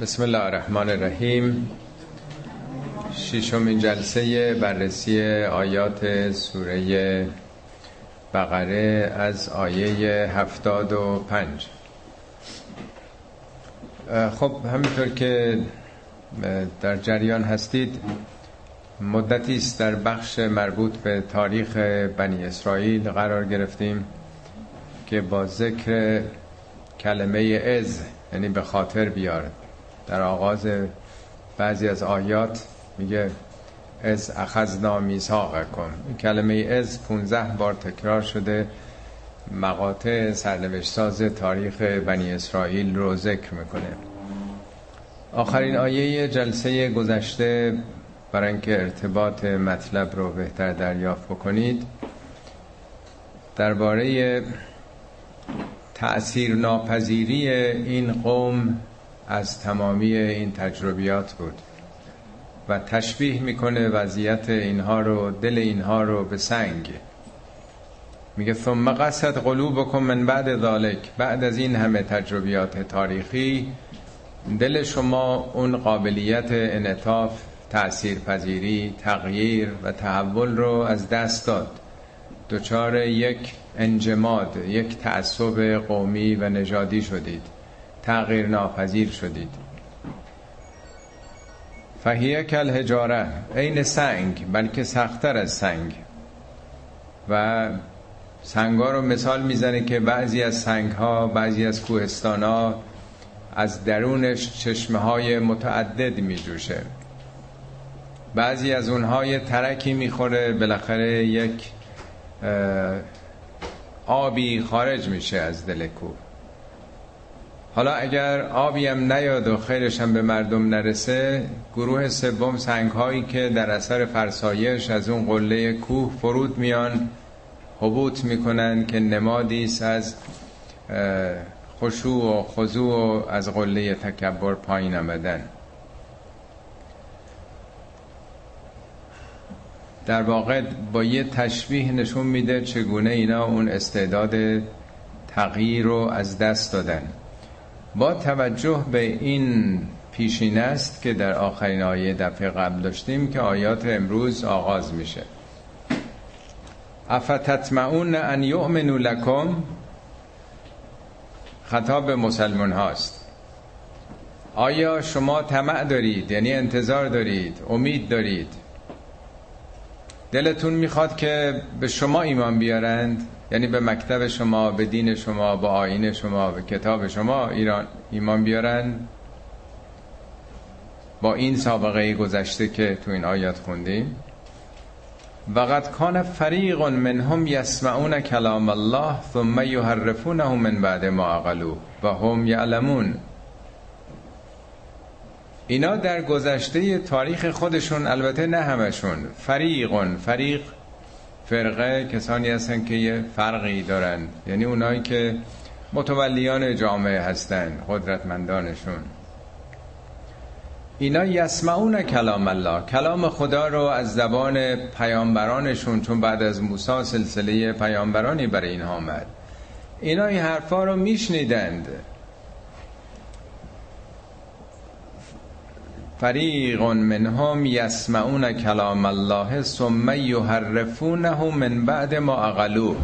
بسم الله الرحمن الرحیم ششمین جلسه بررسی آیات سوره بقره از آیه هفتاد و پنج. خب همینطور که در جریان هستید مدتی است در بخش مربوط به تاریخ بنی اسرائیل قرار گرفتیم که با ذکر کلمه از یعنی به خاطر بیار در آغاز بعضی از آیات میگه از اخذنا میثاقکم این کلمه از 15 بار تکرار شده. مقاطع سرنوشتساز تاریخ بنی اسرائیل رو ذکر می‌کنه. آخرین آیه جلسه گذشته برای اینکه ارتباط مطلب رو بهتر دریافت بکنید درباره تأثیر ناپذیری این قوم از تمامی این تجربیات بود و تشبیه می‌کنه وضعیت اینها رو دل اینها رو به سنگ. میگه ثم قصد قلوبکم من بعد ذالک بعد از این همه تجربیات تاریخی دل شما اون قابلیت انعطاف تأثیر پذیری تغییر و تحول رو از دست داد. دچار یک انجماد یک تعصب قومی و نژادی شدید. تغییر ناپذیر شدید. فهیه کل هجاره عین سنگ بلکه سختتر از سنگ. و سنگا رو مثال می‌زنه که بعضی از سنگ ها بعضی از کوهستان ها از درونش چشمه های متعدد می جوشه بعضی از اونها یه ترکی می‌خوره بالاخره یک آبی خارج میشه از دل کوه. حالا اگر آبی هم نیاد و خیرش هم به مردم نرسه گروه سوم سنگ هایی که در اثر فرسایش از اون قله کوه فرود میان حبوط می‌کنن که نمادی از خشوع و خضوع و از قله تکبر پایین آمدن. در واقع با یه تشبیه نشون میده چگونه اینا اون استعداد تغییر رو از دست دادن. با توجه به این پیشین است که در آخرین آیه دفعه قبل داشتیم که آیات امروز آغاز میشه. افتتمعون ان یؤمنوا لکم؟ خطاب مسلمان هاست. آیا شما طمع دارید؟ یعنی انتظار دارید؟ امید دارید؟ دلتون می‌خواد که به شما ایمان بیارند؟ یعنی به مکتب شما به دین شما به آین شما به کتاب شما ایران ایمان بیارن. با این سابقه گذشته که تو این آیات خوندیم. وقد کان فریق منهم یسمعون کلام الله ثم یحرفونه من بعد ما عقلو و هم یعلمون. اینا در گذشته تاریخ خودشون البته نه همشون فریقون فریق فرقه کسانی هستن که یه فرقی دارن. یعنی اونایی که متولیان جامعه هستن قدرتمندانشون. اینا یسمعون کلام الله. کلام خدا رو از زبان پیامبرانشون چون بعد از موسی سلسله پیامبرانی برای اینها آمد. اینا این حرفا رو میشنیدند. فریق منهم یسمعون کلام الله ثم یحرفونه من بعد ما اقلوه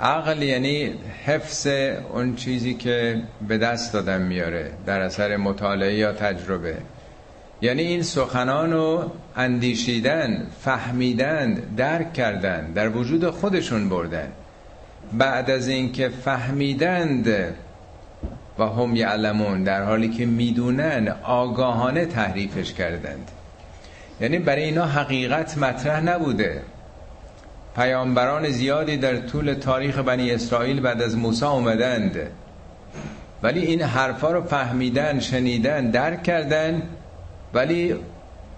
عقل یعنی حفظ اون چیزی که به دست دادن میاره در اثر مطالعه یا تجربه. یعنی این سخنان رو اندیشیدن فهمیدن درک کردن در وجود خودشون بردن. بعد از اینکه فهمیدند و هم یعلمون در حالی که می‌دونن آگاهانه تحریفش کردند. یعنی برای اینا حقیقت مطرح نبوده. پیامبران زیادی در طول تاریخ بنی اسرائیل بعد از موسی اومدند. ولی این حرفا رو فهمیدن شنیدن درک کردن. ولی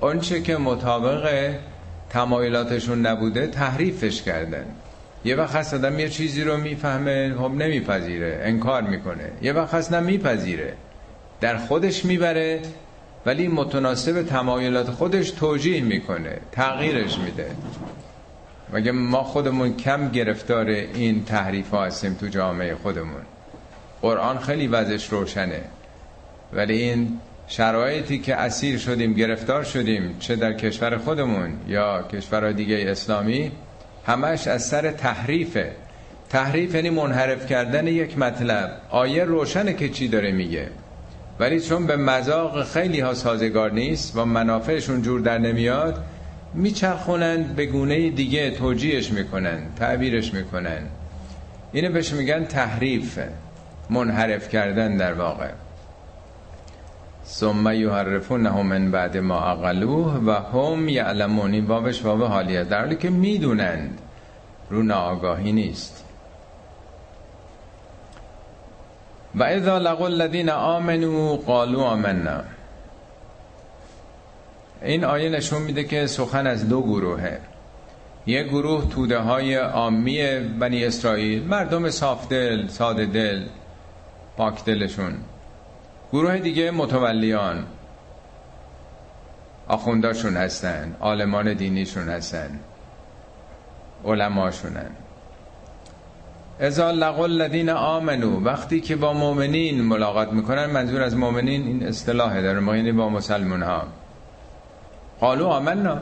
آنچه که مطابق تمایلاتشون نبوده تحریفش کردن. یه وقت هست آدم یه چیزی رو می‌فهمه خب نمیپذیره انکار می‌کنه. یه وقت هست نمیپذیره در خودش می‌بره ولی متناسب تمایلات خودش توجیه می‌کنه تغییرش میده. مگه ما خودمون کم گرفتار این تحریف ها هستیم تو جامعه خودمون؟ قرآن خیلی وضعش روشنه. ولی این شرایطی که اسیر شدیم گرفتار شدیم چه در کشور خودمون یا کشور دیگه اسلامی همش از سر تحریفه. تحریف یعنی منحرف کردن یک مطلب. آیه روشنه که چی داره میگه. ولی چون به مذاق خیلی ها سازگار نیست و منافعشون جور در نمیاد میچرخونند به گونه دیگه توجیهش می‌کنن تعبیرش می‌کنن. اینو بهش میگن تحریف منحرف کردن در واقع. ثم یحرفونه من بعد ما اقلوه و هم یعلمونی بابش باب حالیه. در حالی که می‌دونند رو ناآگاهی نیست. و اذا لقوا الذين آمنوا قالوا آمنا. این آیه نشون میده که سخن از دو گروهه. یک گروه توده های آمی بنی اسرائیل مردم صافدل ساده دل پاک دلشون. گروه دیگه متولیان. آخونداشون هستن آلمان دینیشون هستن علماشونن. ازا لقل الذین آمنو وقتی که با مؤمنین ملاقات می‌کنن منظور از مؤمنین این اصطلاحه در ما یعنی با مسلمان ها قالو آمنا.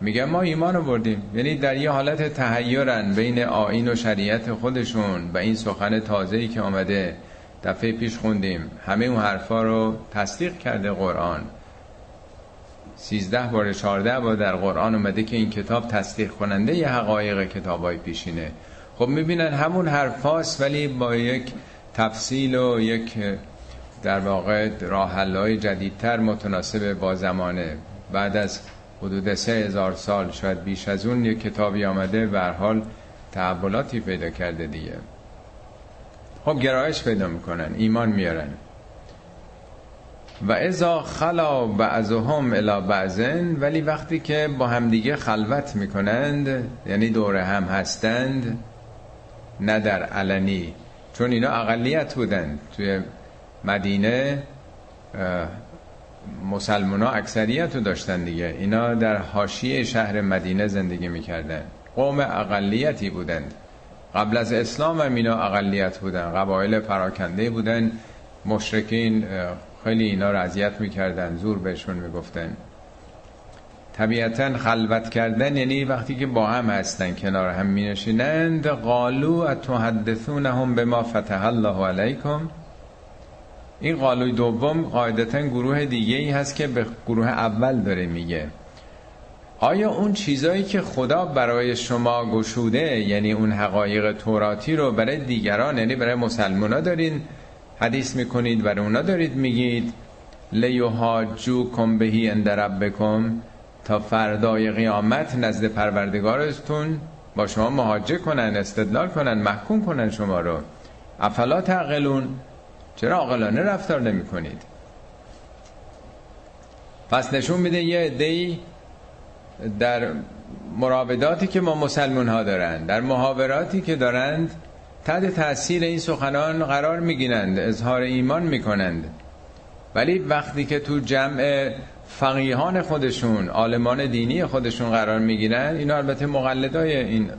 میگن ما ایمان بردیم یعنی در یه حالت تحیرن بین آین و شریعت خودشون و این سخن تازه‌ای که آمده. دفعه پیش خوندیم. همه اون حرفا رو تصدیق کرده قرآن. سیزده بار چارده بار در قرآن اومده که این کتاب تصدیق کننده یه حقایق کتاب های پیشینه. خب می‌بینن همون حرفاست ولی با یک تفصیل و یک در واقع های جدیدتر متناسب با زمانه. بعد از حدود سه هزار سال شاید بیش از اون یک کتابی آمده و حال تحولاتی پیدا کرده دیگه. خب گرایش پیدا می‌کنن ایمان میارن. و ازا خلا بعضهم الى بعضن ولی وقتی که با همدیگه خلوت می‌کنند یعنی دور هم هستند نه در علنی چون اینا اقلیت بودن توی مدینه مسلمان ها اکثریت رو داشتن دیگه. اینا در حاشیه شهر مدینه زندگی می‌کردن. قوم اقلیتی بودند. قبل از اسلام هم اینا اقلیت بودن قبایل پراکنده بودن. مشرکین خیلی اینا رو اذیت می‌کردن زور بهشون می‌گفتن. طبیعتا خلوت کردن یعنی وقتی که با هم هستن کنار هم می نشینند قالو اتحدثونهم به ما فتح الله علیکم. این قالوی دوم قاعدتا گروه دیگه ای هست که به گروه اول داره میگه. آیا اون چیزایی که خدا برای شما گشوده یعنی اون حقایق توراتی رو برای دیگران یعنی برای مسلمان دارین حدیث می‌کنید برای اونا دارید میگید کم بهی اندرب بکن تا فردای قیامت نزد پروردگارتون با شما مهاجه کنن استدلال کنن محکوم کنن شما رو. افلا تعقلون؟ چرا عاقلانه رفتار نمی کنید پس نشون میده یه عده‌ای در مراوداتی که ما مسلمون ها دارند در محاوراتی که دارند تحت تاثیر این سخنان قرار می‌گیرند اظهار ایمان می‌کنند. ولی وقتی که تو جمع فقیهان خودشون عالمان دینی خودشون قرار می‌گیرن اینا البته مقلدای این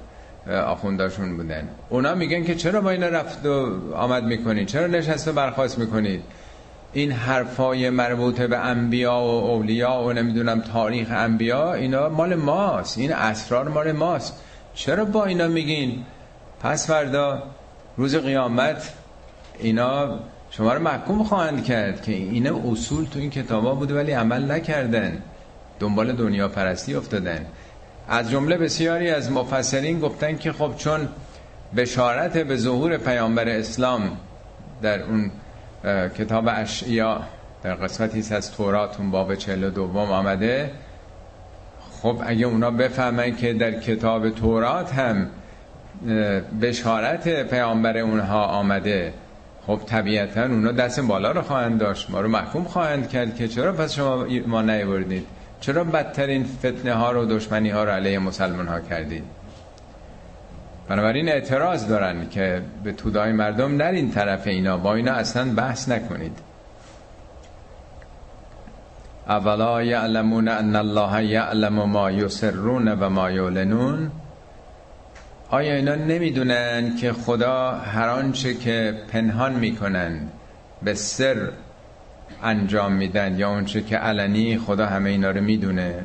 آخونداشون بودن. اونا میگن که چرا با اینا رفت و آمد می‌کنید؟ چرا نشست و برخواست می‌کنید؟ این حرفای مربوط به انبیا و اولیا و نمی‌دونم تاریخ انبیا اینا مال ماست. این اسرار مال ماست. چرا با اینا میگین؟ پس فردا روز قیامت اینا شما رو محکوم خواهند کرد که این اصول تو این کتابا بوده ولی عمل نکردن. دنبال دنیا پرستی افتادن. از جمله بسیاری از مفسرین گفتن که خب چون بشارت به ظهور پیامبر اسلام در اون کتاب اشعیا در قسمتی از تورات اون باب چهل دوم آمده. خب اگه اونا بفهمن که در کتاب تورات هم بشارت پیامبر اونها آمده خب طبیعتا اونا دست بالا رو خواهند داشت. ما رو محکوم خواهند کرد که چرا پس شما ما نیوردید چرا بدترین فتنه ها رو دشمنی ها رو علیه مسلمان ها کردید؟ بنابراین اعتراض دارن که به تودای مردم نرین طرف اینا. با اینا اصلا بحث نکنید. اولا یعلمون ان الله یعلم ما یسرون و ما یعلنون. آیا اینا نمی‌دونن که خدا هر آنچه که پنهان می‌کنن به سر انجام میدن یا اونچه که علنی خدا همه اینا رو می‌دونه؟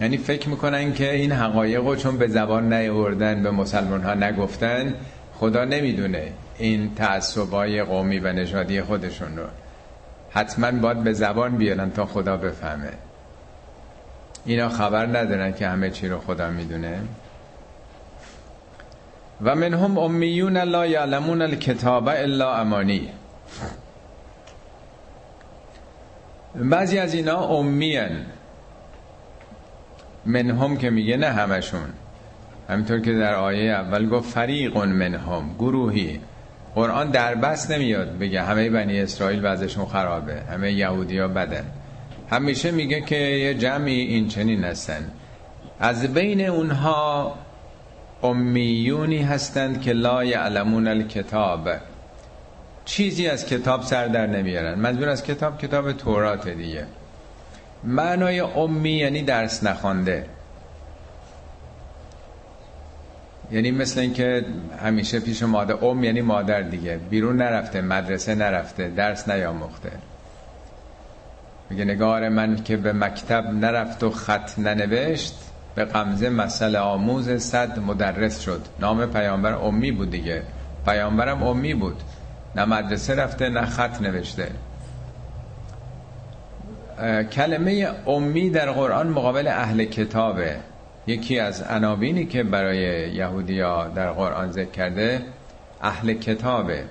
یعنی فکر می‌کنن که این حقایق رو چون به زبان نیاوردن به مسلمان ها نگفتن خدا نمی‌دونه این تعصبای قومی و نژادی خودشون رو. حتما باید به زبان بیارن تا خدا بفهمه. اینا خبر ندارن که همه چی رو خدا می‌دونه. و منهم امیون لا یعلمون الکتاب الا امانی. بعضی از اینا امین منهم که میگه نه همشون. همینطور که در آیه اول گفت فریق منهم گروهی. قرآن در بس نمیاد بگه همه بنی اسرائیل وضعشون خرابه همه یهودی ها بدن همیشه میگه که یه جمعی این چنین هستن. از بین اونها امیونی هستند که لا یعلمون الکتاب. چیزی از کتاب سر در نمیارن. منظور از کتاب کتاب تورات دیگه. معنای امی یعنی درس نخوانده. یعنی مثل اینکه همیشه پیش مادر ام یعنی مادر دیگه. بیرون نرفته مدرسه نرفته درس نیاموخته. میگه نگار من که به مکتب نرفت و خط ننوشت به قمزه مسئله آموز صد مدرس شد. نام پیامبر امی بود دیگه. پیامبرم امی بود. نه مدرسه رفته نه خط نوشته. کلمه امی در قرآن مقابل اهل کتابه. یکی از عناوینی که برای یهودیا در قرآن ذکر کرده اهل کتابه.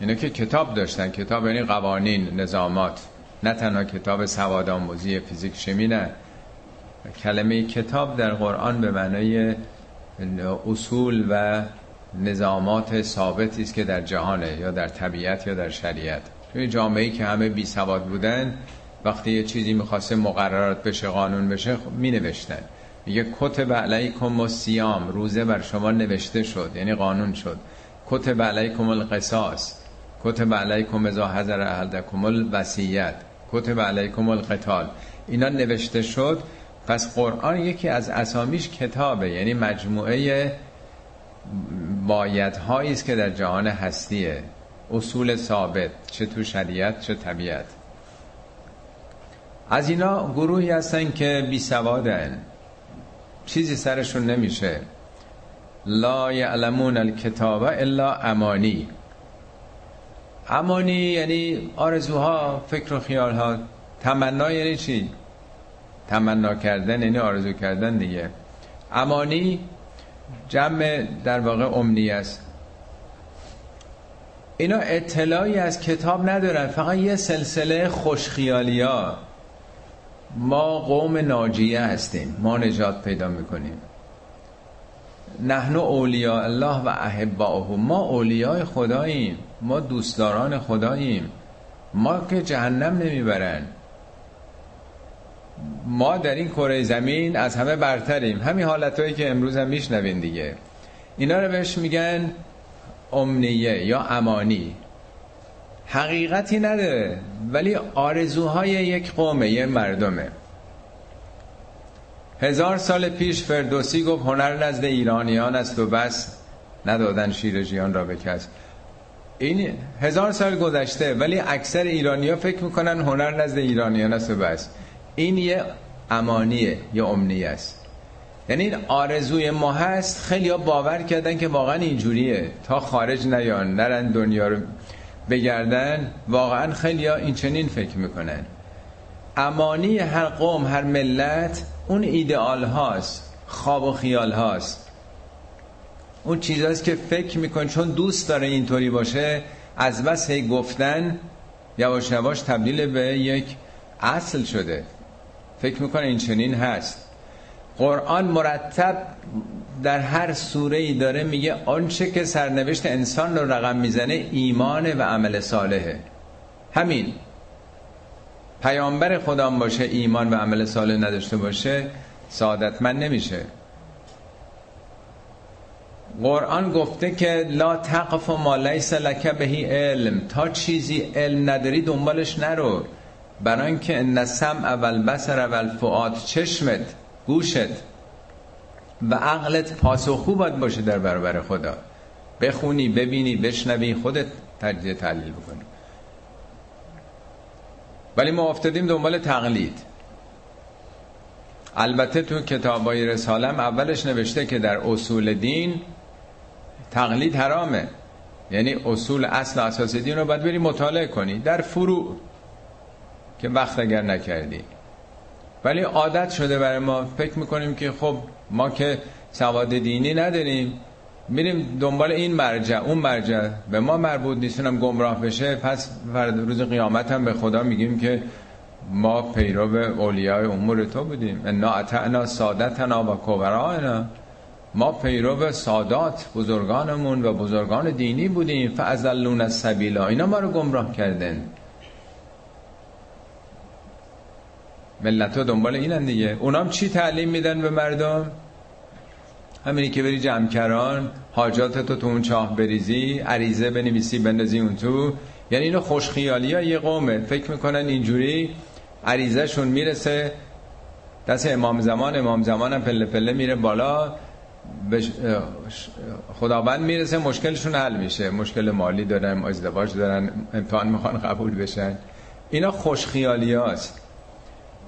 اینا که کتاب داشتن. کتاب یعنی قوانین نظامات. نه تنها کتاب سواد آموزی فیزیک شمی نه. کلمه کتاب در قرآن به معنای اصول و نظامات ثابتی است که در جهانه یا در طبیعت یا در شریعت. توی جامعه‌ای که همه بی سواد بودن وقتی یه چیزی می‌خواسته مقررات بشه قانون بشه خب می نوشتن میگه کتب علیکم و سیام روزه بر شما نوشته شد یعنی قانون شد. کتب علیکم القصاص کتب علیکم ازا حضر احدکم الوسیت کتب علیکم القتال. اینا نوشته شد. پس قرآن یکی از اسامیش کتابه یعنی مجموعه بایدهایی است که در جهان هستیه. اصول ثابت چه تو شریعت چه طبیعت. از اینا گروهی هستن که بی سوادن. چیزی سرشون نمیشه. لا یعلمون الکتاب الا امانی. امانی یعنی آرزوها فکر و خیالها. تمنا یعنی چی؟ تمنا کردن یعنی آرزو کردن دیگه. امانی جمع در واقع امنی است. اینا اطلاعی از کتاب ندارن. فقط یه سلسله خوشخیالی ها ما قوم ناجیه هستیم. ما نجات پیدا می‌کنیم. نحن اولیاء الله و احباؤه. ما اولیاء خداییم. ما دوستداران خداییم. ما که جهنم نمی‌برن. ما در این کره زمین از همه برتریم. همین حالتهایی که امروز هم میشنوین دیگه. اینا رو بهش میگن امنیه یا امانی. حقیقتی نداره ولی آرزوهای یک قومه یه مردمه. هزار سال پیش فردوسی گفت هنر نزد ایرانیان است و بس ندادن شیر جیان را به کس. این هزار سال گذشته ولی اکثر ایرانیا فکر می‌کنن هنر نزد ایرانیان است و بس. این یه امانیه یه امنیه است. یعنی این آرزوی ما هست خیلی باور کردن که واقعا اینجوریه. تا خارج نیان نرن دنیا رو. بگردن واقعا خیلی ها این چنین فکر می‌کنن. امانی هر قوم هر ملت اون ایدئال هاست خواب و خیال هاست. اون چیزهاست که فکر میکن چون دوست داره اینطوری باشه از بس هی گفتن یواش یواش تبدیل به یک اصل شده. فکر می‌کنه این چنین هست. قرآن مرتب در هر سوره ای داره میگه آنچه که سرنوشت انسان رو رقم می‌زنه ایمان و عمل صالحه. همین. پیامبر خدا باشه ایمان و عمل صالح نداشته باشه سعادتمند نمیشه. قرآن گفته که لا تقف ما لیس لک بهی علم. تا چیزی علم نداری دنبالش نرو. برای اینکه ان سمع اول بسر اول فؤاد چشمت گوشت. و عقلت پاسخگو باید باشه در برابر خدا. بخونی ببینی بشنوی خودت تجزیه تحلیل بکنی. ولی ما افتادیم دنبال تقلید. البته تو کتابای رسالم اولش نوشته که در اصول دین تقلید حرامه. یعنی اصول اصل اساس دین رو باید بری مطالعه کنی. در فروع که وقت اگر نکردی. ولی عادت شده برای ما. فکر می‌کنیم که خب ما که سواد دینی نداریم میریم دنبال این مرجع اون مرجع. به ما مربوط نیستونم گمراه بشه. پس فرد روز قیامت هم به خدا میگیم که ما پیرو اولیای امور تو بودیم. انا اتعنا سادتنا و کبرائنا ما پیرو سادات بزرگانمون و بزرگان دینی بودیم. فازلون السبیلا. اینا ما رو گمراه کردن. ملت ها دنبال اینن دیگه. اونام چی تعلیم میدن به مردم؟ همینی که بری جمکران حاجات تو تو اون چاه بریزی عریضه بنویسی بندازی اون تو. یعنی اینو خوشخیالی ها یه قومه. فکر می‌کنن اینجوری عریضه شون می‌رسه. دست امام زمان امام زمان هم پله پله میره بالا. خداوند می‌رسه مشکلشون حل میشه. مشکل مالی دارن ازدواج دارن امتحان می‌خوان قبول بشن. اینا خوشخیالی هاست.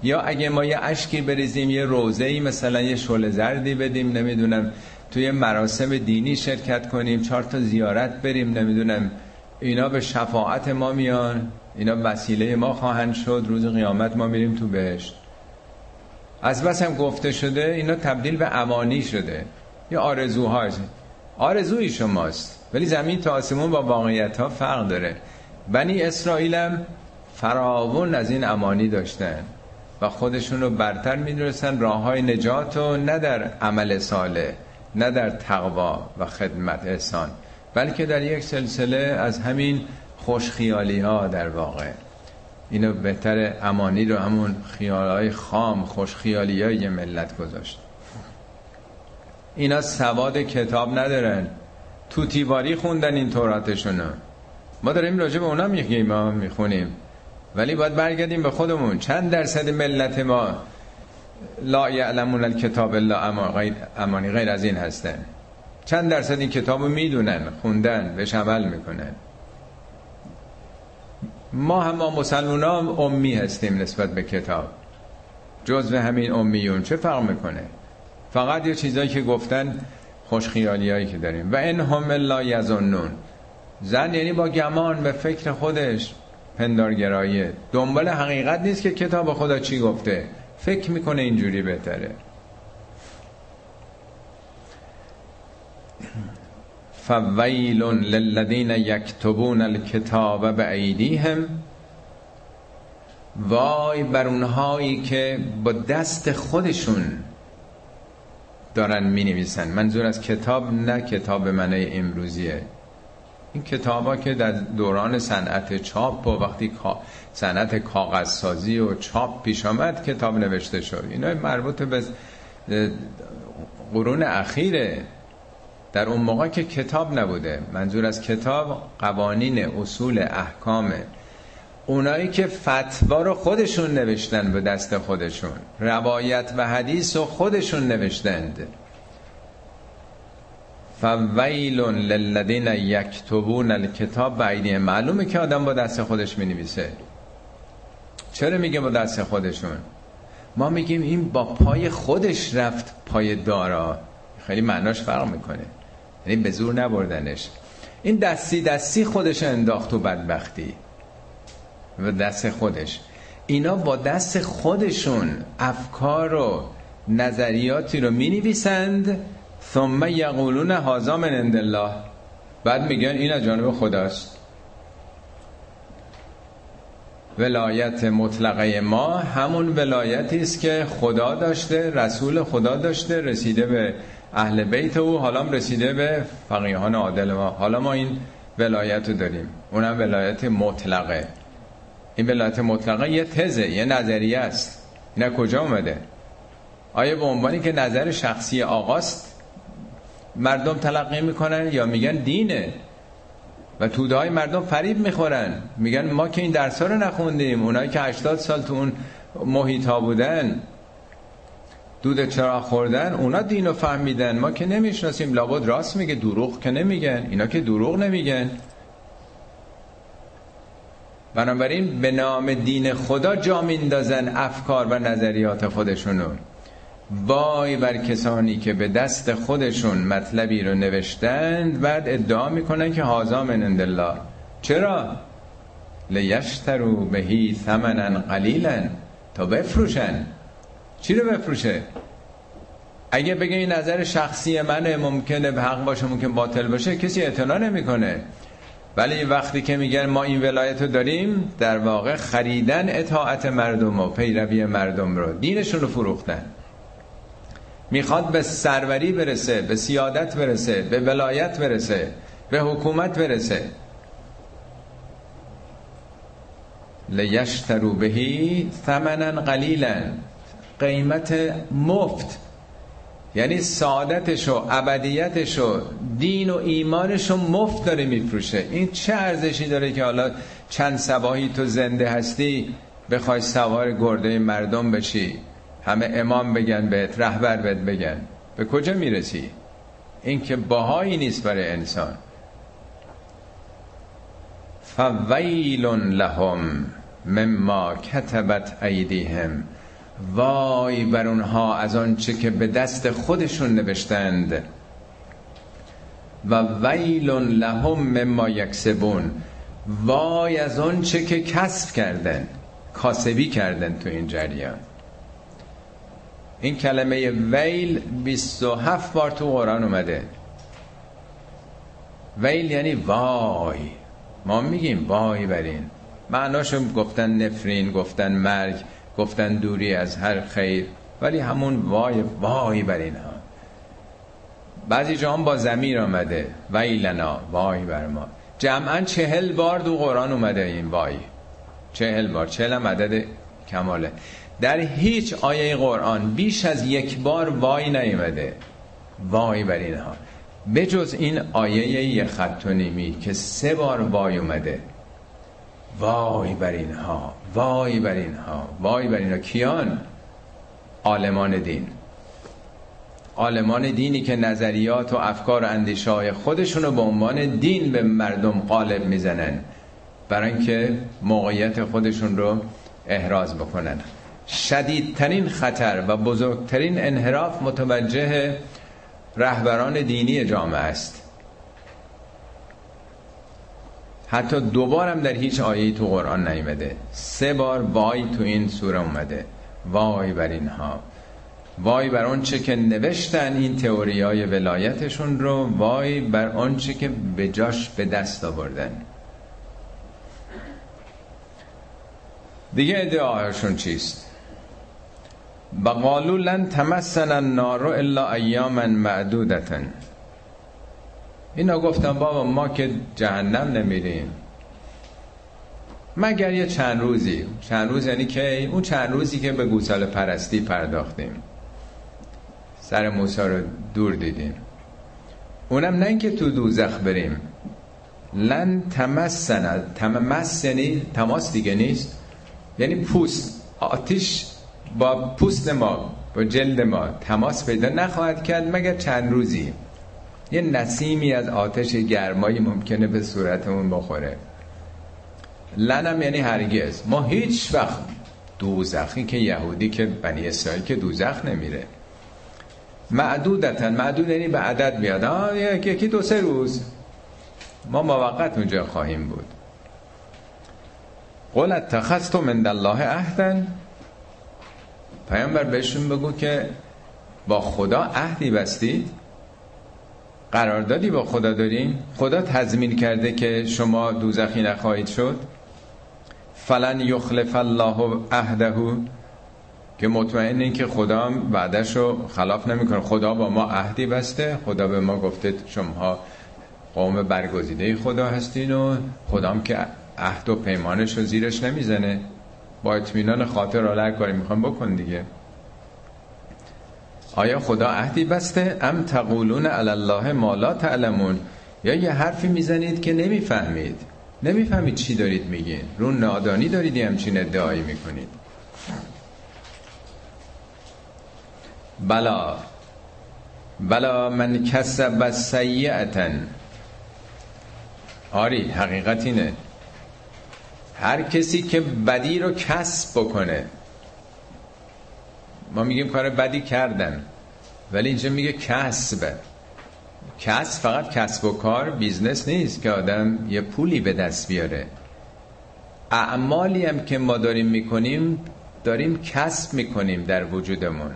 یا اگه ما یه اشکی بریزیم یه روزه ای مثلا یه شل زردی بدیم نمی‌دونم توی مراسم دینی شرکت کنیم چهار تا زیارت بریم نمی‌دونم اینا به شفاعت ما میان اینا وسیله ما خواهند شد روز قیامت ما میریم تو بهشت. از بس هم گفته شده اینا تبدیل به امانی شده. یه آرزوها آرزوی شماست. ولی زمین تا آسمون با واقعیت ها فرق داره. بنی اسرائیل هم فراون از این امانی داشتن. خودشون رو برتر می‌دونستن. راه های نجات و نه در عمل ساله نه در تقوا و خدمت احسان بلکه در یک سلسله از همین خوشخیالی ها در واقع. اینو بهتر امانی رو همون خیال های خام خوشخیالی های ملت گذاشت. اینا سواد کتاب ندارن. تو تیواری خوندن این توراتشونو. ما داریم راجع به اونا میگیم ما می‌خونیم. ولی باید برگردیم به خودمون. چند درصد ملت ما لا یعلمون الکتاب الا امانی غیر از این هستن. چند درصد این کتاب رو می‌دونن خوندن بهش عمل می‌کنن. ما هم ما مسلمان هم امی هستیم نسبت به کتاب. جزو همین امیون. چه فرق می‌کنه؟ فقط یه چیزایی که گفتن خوشخیالی هایی که داریم. و این هم لا یزنون زن یعنی با گمان به فکر خودش. پندارگرایی. دنبال حقیقت نیست که کتاب خدا چی گفته. فکر می‌کنه اینجوری بهتره. فویل للذین یکتبون الکتاب بعیدیهم وای بر اونهایی که با دست خودشون دارن می نویسن منظور از کتاب نه کتاب منه امروزیه. این کتابا که در دوران صنعت چاپ و وقتی صنعت کاغذسازی و چاپ پیش آمد کتاب نوشته شد. اینا مربوط به قرون اخیره. در اون موقع که کتاب نبوده. منظور از کتاب قوانین اصول احکام. اونایی که فتوا رو خودشون نوشتن به دست خودشون. روایت و حدیث رو خودشون نوشتند. فویل للذین یکتبون الکتاب بعیدی معلومه که آدم با دست خودش می نویسه چرا میگه با دست خودشون؟ ما میگیم این با پای خودش رفت پای دارا. خیلی معناش فرق می‌کنه. یعنی به زور نبردنش. این دستی دستی خودش انداخت و بدبختی. و دست خودش. اینا با دست خودشون افکار و نظریاتی رو می نویسند ثم یقولون هازا من عند الله. بعد میگن این از جانب خداست. ولایت مطلقه ما همون ولایتی است که خدا داشته رسول خدا داشته رسیده به اهل بیت او حالا رسیده به فقیهان عادل ما. حالا ما این ولایت رو داریم. اونم ولایت مطلقه. این ولایت مطلقه یه تزه یه نظریه است. این کجا اومده؟ آیا به عنوانی که نظر شخصی آقاست؟ مردم تلقی می‌کنن یا میگن دینه. و توده های مردم فریب می‌خورن. میگن ما که این درس ها رو نخوندیم. اونایی که 80 سال تو اون محیط ها بودن دود چرا خوردن اونا دین رو فهمیدن. ما که نمی‌شناسیم. لابد راست میگه دروغ که نمیگن. اینا که دروغ نمیگن. بنابراین به نام دین خدا جا میندازن افکار و نظریات خودشونو. وای بر کسانی که به دست خودشون مطلبی رو نوشتند بعد ادعا می‌کنن که هازا من الله. چرا؟ لیشترو بهی ثمنا قلیلا تا بفروشن. چی رو بفروشه؟ اگه بگه این نظر شخصی منه ممکنه به حق باشه ممکن باطل باشه کسی اعتنا نمی‌کنه. ولی وقتی که میگن ما این ولایت رو داریم در واقع خریدن اطاعت مردم و پیروی مردم رو دینشون رو فروختن. می‌خواد به سروری برسه به سیادت برسه به ولایت برسه به حکومت برسه. لیشترو بهی ثمنا قلیلا. قیمت مفت یعنی سعادتش و ابدیتش و دین و ایمانش رو مفت داره میفروشه. این چه ارزشی داره که حالا چند سباهی تو زنده هستی بخوای سوار گرده مردم بشی؟ همه امام بگن بهت رهبر بهت بگن. به کجا می‌رسی؟ این که باهایی نیست برای انسان. فویل لهم مما کتبت ایدیهم. وای بر اونها از آنچه که به دست خودشون نوشتند. و ویل لهم مما یکسبون. وای از آنچه که کسب کردن کاسبی کردن تو این جریان. این کلمه ویل 27 بار تو قرآن اومده. ویل یعنی وای. ما میگیم وای برین معناشو گفتن نفرین گفتن مرگ گفتن دوری از هر خیر ولی همون وای وای بر اینها. بعضی جا هم با زمیر آمده. ویلنا وای بر ما. جمعا چهل بار دو قرآن اومده این وای. چهل بار. چهل هم عدد کماله. در هیچ آیه قرآن بیش از یک بار وای نیومده. وای بر اینها. بجز این آیه یه خط و نیمی که سه بار وای اومده. وای بر اینها. وای بر اینها. وای بر اینها. کیان؟ عالمان دین. عالمان دینی که نظریات و افکار و اندیشه خودشونو به عنوان دین به مردم قالب می‌زنن. برای اینکه موقعیت خودشون رو احراز بکنن. شدیدترین خطر و بزرگترین انحراف متوجه رهبران دینی جامعه است. حتی دوبار هم در هیچ آیه تو قرآن نیمده سه بار وای تو این سوره اومده. وای بر اینها. وای بر آنچه که نوشتن این تئوری های ولایتشون رو. وای بر آنچه که به جاش به دست آوردن. دیگه ادعاهاشون چیست؟ و قالو لن تمسن النار الا ایاما معدودتن اینا گفتن بابا ما که جهنم نمیریم. مگر یه چند روزی؟ چند روز یعنی که اون چند روزی که به گوساله پرستی پرداختیم. سر موسی رو دور دیدیم. اونم نه اینکه تو دوزخ بریم. لن تمسن تمس یعنی تماس دیگه نیست. یعنی پوست آتیش با پوست ما با جلد ما تماس پیدا نخواهد کرد مگر چند روزی. یه نسیمی از آتش گرمایی ممکنه به صورتمون بخوره. لنم یعنی هرگز. ما هیچ وقت دوزخی که یهودی که بنی اسرائیل که دوزخ نمیره. معدودتن. معدود یعنی به عدد میاد. یکی دو سه روز. ما موقت اونجا خواهیم بود. قول اتخذتو من الله عهدا. پیامبر بهشون بگو که با خدا عهدی بستید. قراردادی با خدا دارین. خدا تضمین کرده که شما دوزخی نخواهید شد. فلن یخلف الله عهده که مطمئن این که خدا وعدش رو خلاف نمی‌کنه. خدا با ما عهدی بسته. خدا به ما گفته شما قوم برگزیده خدا هستین و خدام که عهد و پیمانش رو زیرش نمی‌زنه. با اطمینان خاطر را کاری می‌خوام بکن دیگه. آیا خدا عهدی بسته؟ ام تقولون علی الله ما لا تعلمون. یا یه حرفی می‌زنید که نمی‌فهمید. نمی‌فهمید چی دارید میگین. رو نادانی دارید همچین ادعایی می‌کنید. بلا. بلا من کسب سیعتن. آری حقیقت اینه. هر کسی که بدی رو کسب بکنه. ما میگیم کار بدی کردن ولی اینجا میگه کسب. کسب فقط کسب و کار business نیست که آدم یه پولی به دست بیاره. اعمالی هم که ما داریم می‌کنیم داریم کسب می‌کنیم در وجودمون.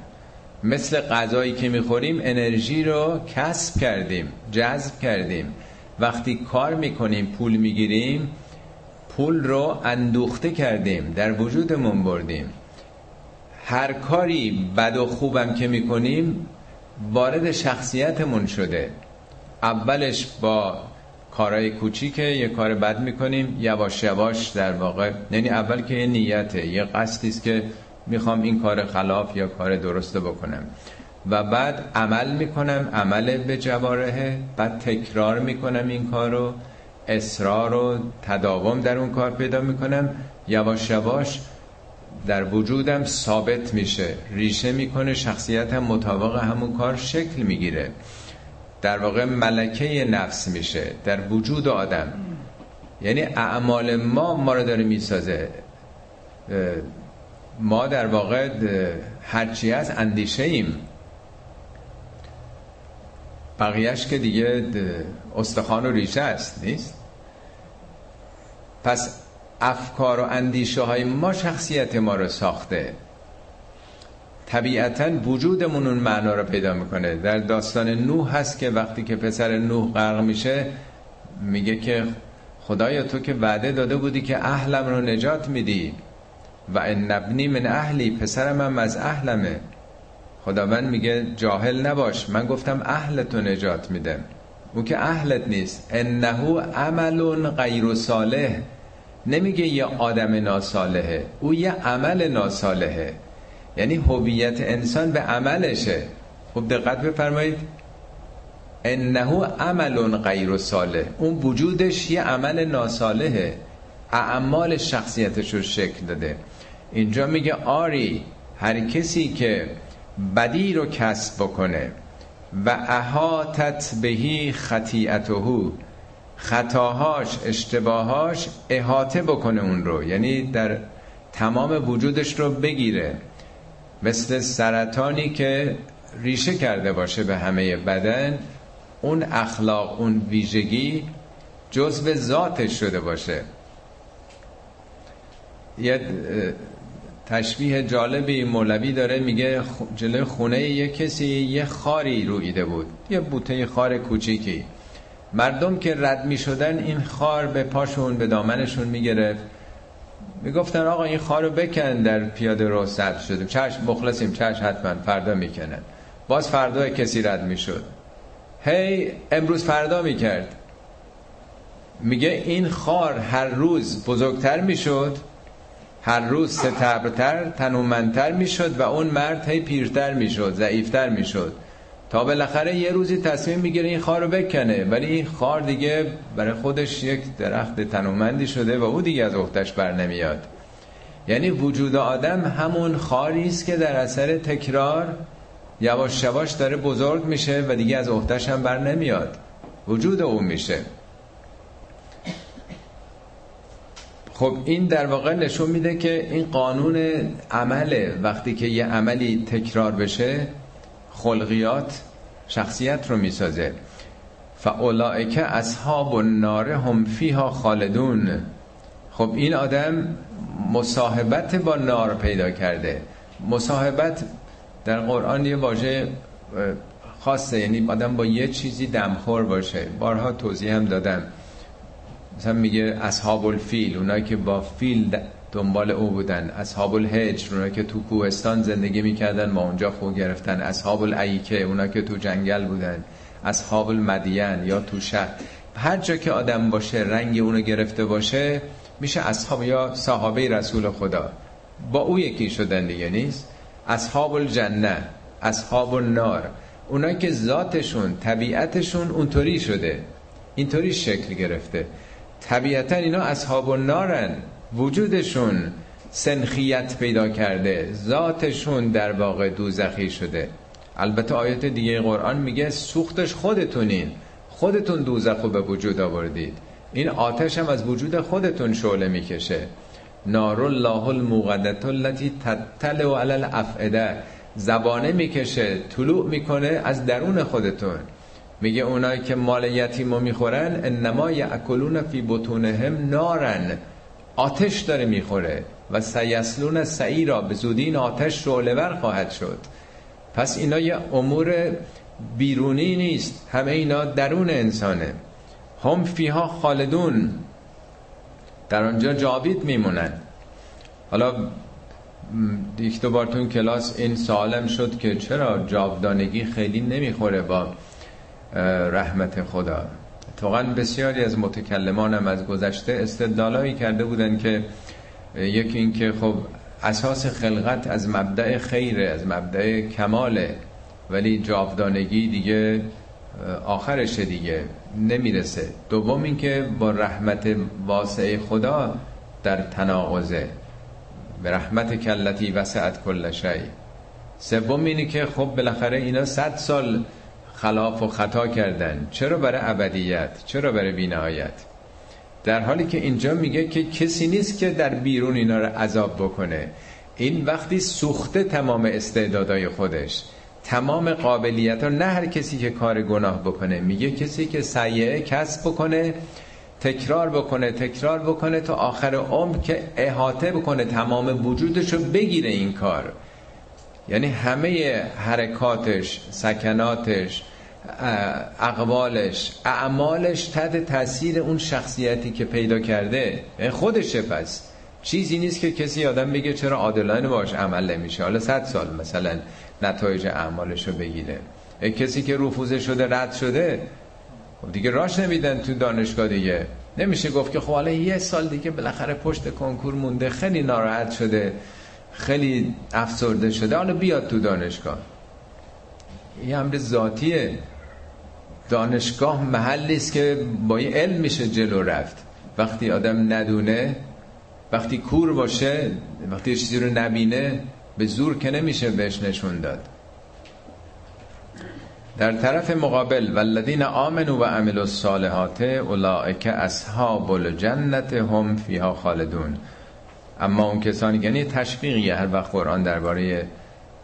مثل غذایی که می‌خوریم انرژی رو کسب کردیم جذب کردیم. وقتی کار می‌کنیم پول می‌گیریم پول رو اندوخته کردیم در وجودمون بردیم. هر کاری بد و خوبم که می‌کنیم وارد شخصیتمون شده. اولش با کارهای کوچیکه یه کار بد می‌کنیم یواش یواش در واقع یعنی اول که یه نیته یه قصدی است که می‌خوام این کار خلاف یا کار درسته بکنم. و بعد عمل می‌کنم عمل به جوارحه بعد تکرار می‌کنم این کارو. اصرار و تداوم در اون کار پیدا می‌کنم. یواش یواش در وجودم ثابت میشه. ریشه می‌کنه شخصیتم مطابق همون کار شکل می‌گیره. در واقع ملکه نفس میشه در وجود آدم. یعنی اعمال ما ما رو داره می‌سازه. ما در واقع هرچی از اندیشه ایم بقیهش که دیگه استخوان و ریشه است نیست؟ پس افکار و اندیشه های ما شخصیت ما رو ساخته. طبیعتا وجودمون اون معنا رو پیدا می‌کنه. در داستان نوح هست که وقتی که پسر نوح غرق میشه میگه که خدایا تو که وعده داده بودی که اهلم رو نجات میدی. و ان نبنی من اهلی پسرم هم از اهلمه. خداوند میگه جاهل نباش من گفتم اهل تو نجات میدم. اون که اهلت نیست. انه عمل غیر صالح. نمیگه یه آدم ناصالحه او یه عمل ناصالحه یعنی هویت انسان به عملشه. خوب دقت بفرمایید. انه عمل غیر صالح. اون وجودش یه عمل ناصالحه اعمال شخصیتش رو شکل داده. اینجا میگه آری هر کسی که بدی رو کسب بکنه. و احاتت بهی خطیعته خطاهاش اشتباهاش احاطه بکنه اون رو. یعنی در تمام وجودش رو بگیره. مثل سرطانی که ریشه کرده باشه به همه بدن اون اخلاق اون ویژگی جزو ذاتش شده باشه. یه تشبیه جالبی مولوی داره میگه جلوی خونه یه کسی یه خاری رویده بود. یه بوته خار کوچیکی. مردم که رد می شدن این خار به پاشون به دامنشون می گرفت. می گفتن آقا این خار رو بکن در پیاده رو سرد شده. چشم مخلصیم چشم حتما فردا می‌کنن باز فردا کسی رد می شد. هی امروز فردا می کرد. میگه این خار هر روز بزرگتر می‌شد هر روز ستبرتر تنومندتر می‌شد و اون مرد هی پیرتر می‌شد ضعیفتر می‌شد تا بالاخره یه روزی تصمیم می‌گیره این خار رو بکنه. ولی این خار دیگه برای خودش یک درخت تنومندی شده و او دیگه از اختش بر نمیاد. یعنی وجود آدم همون خاری است که در اثر تکرار یواش یواش داره بزرگ میشه و دیگه از اختش هم بر نمیاد. وجود او میشه. خب این در واقع نشون میده که این قانون عمله. وقتی که یه عملی تکرار بشه خلقیات شخصیت رو می‌سازه. فاولائک اصحاب النار هم فیها خالدون. خب این آدم مصاحبت با نار پیدا کرده. مصاحبت در قرآن یه واژه خاصه یعنی آدم با یه چیزی دمخور باشه. بارها توضیح هم دادم. مثلا میگه اصحاب الفیل اونایی که با فیل دنبال او بودن. اصحاب الهجر اونا که تو کوهستان زندگی می‌کردن ما اونجا خو گرفتن. اصحاب الایکه اونا که تو جنگل بودن. اصحاب المدین یا تو شهر. هر جا که آدم باشه رنگ اونو گرفته باشه میشه اصحاب یا صحابه رسول خدا. با او یکی شدن دیگه نیست. اصحاب الجنه اصحاب النار اونا که ذاتشون طبیعتشون اونطوری شده. اینطوری شکل گرفته. طبیعتا اینا اصحاب النارن وجودشون سنخیت پیدا کرده ذاتشون در واقع دوزخی شده. البته آیت دیگه قرآن میگه سوختش خودتونین. خودتون دوزخ رو به وجود آوردید. این آتش هم از وجود خودتون شعله می‌کشه. نار الله الموقدت التي تطلع علی الافئده زبانه می‌کشه طلوع می‌کنه از درون خودتون. میگه اونایی که مال یتیم رو می‌خورن انما یاکلون فی بطونهم نارن. آتش داره می‌خوره و سیسلون سعیرا به زودی این آتش شعلهور خواهد شد. پس اینا یه امور بیرونی نیست. همه اینا درون انسانه. هم فیها خالدون. در آنجا جاوید میمونن. حالا یک دو بار کلاس این سوالم شد که چرا جاودانگی خیلی نمی‌خوره با رحمت خدا؟ اتفاقا بسیاری از متکلمانم از گذشته استدلالایی کرده بودن که یکی این که خب اساس خلقت از مبدع خیره از مبدع کماله ولی جاودانگی دیگه آخرشه دیگه نمی‌رسه. دوم اینکه با رحمت واسع خدا در تناقضه. به رحمت کلتی وسعت کل شی. سوم اینه که خب بالاخره اینا صد سال خلاف و خطا کردن. چرا برای ابدیت؟ چرا برای بینهایت؟ در حالی که اینجا میگه که کسی نیست که در بیرون اینا رو عذاب بکنه. این وقتی سوخته تمام استعدادای خودش تمام قابلیت ها نه هر کسی که کار گناه بکنه. میگه کسی که سیعه کسب بکنه تکرار بکنه تکرار بکنه تا آخر عمر که احاطه بکنه تمام وجودش رو بگیره این کار. یعنی همه حرکاتش سکناتش اقوالش اعمالش تحت تاثیر اون شخصیتی که پیدا کرده خودشه پس. چیزی نیست که کسی آدم بگه چرا عادلانه باش عمل نمیشه. حالا صد سال مثلا نتایج اعمالش رو بگیره کسی که رفوزه شده رد شده خب دیگه راش نمیدن تو دانشگاه دیگه. نمیشه گفت که خب حالا یه سال دیگه بالاخره پشت کنکور مونده خیلی ناراحت شده. خیلی افسرده شده. حالا بیاد تو دانشگاه. این امر ذاتیه. دانشگاه محلی است که با یه علم میشه جلو رفت. وقتی آدم ندونه وقتی کور باشه وقتی چیزی رو نبینه به زور که نمیشه بهش نشون داد. در طرف مقابل والذین آمنوا و عملوا الصالحات اولئک اصحاب الجنت هم فیها خالدون. اما اون کسانی یعنی تشویقیه هر وقت قرآن درباره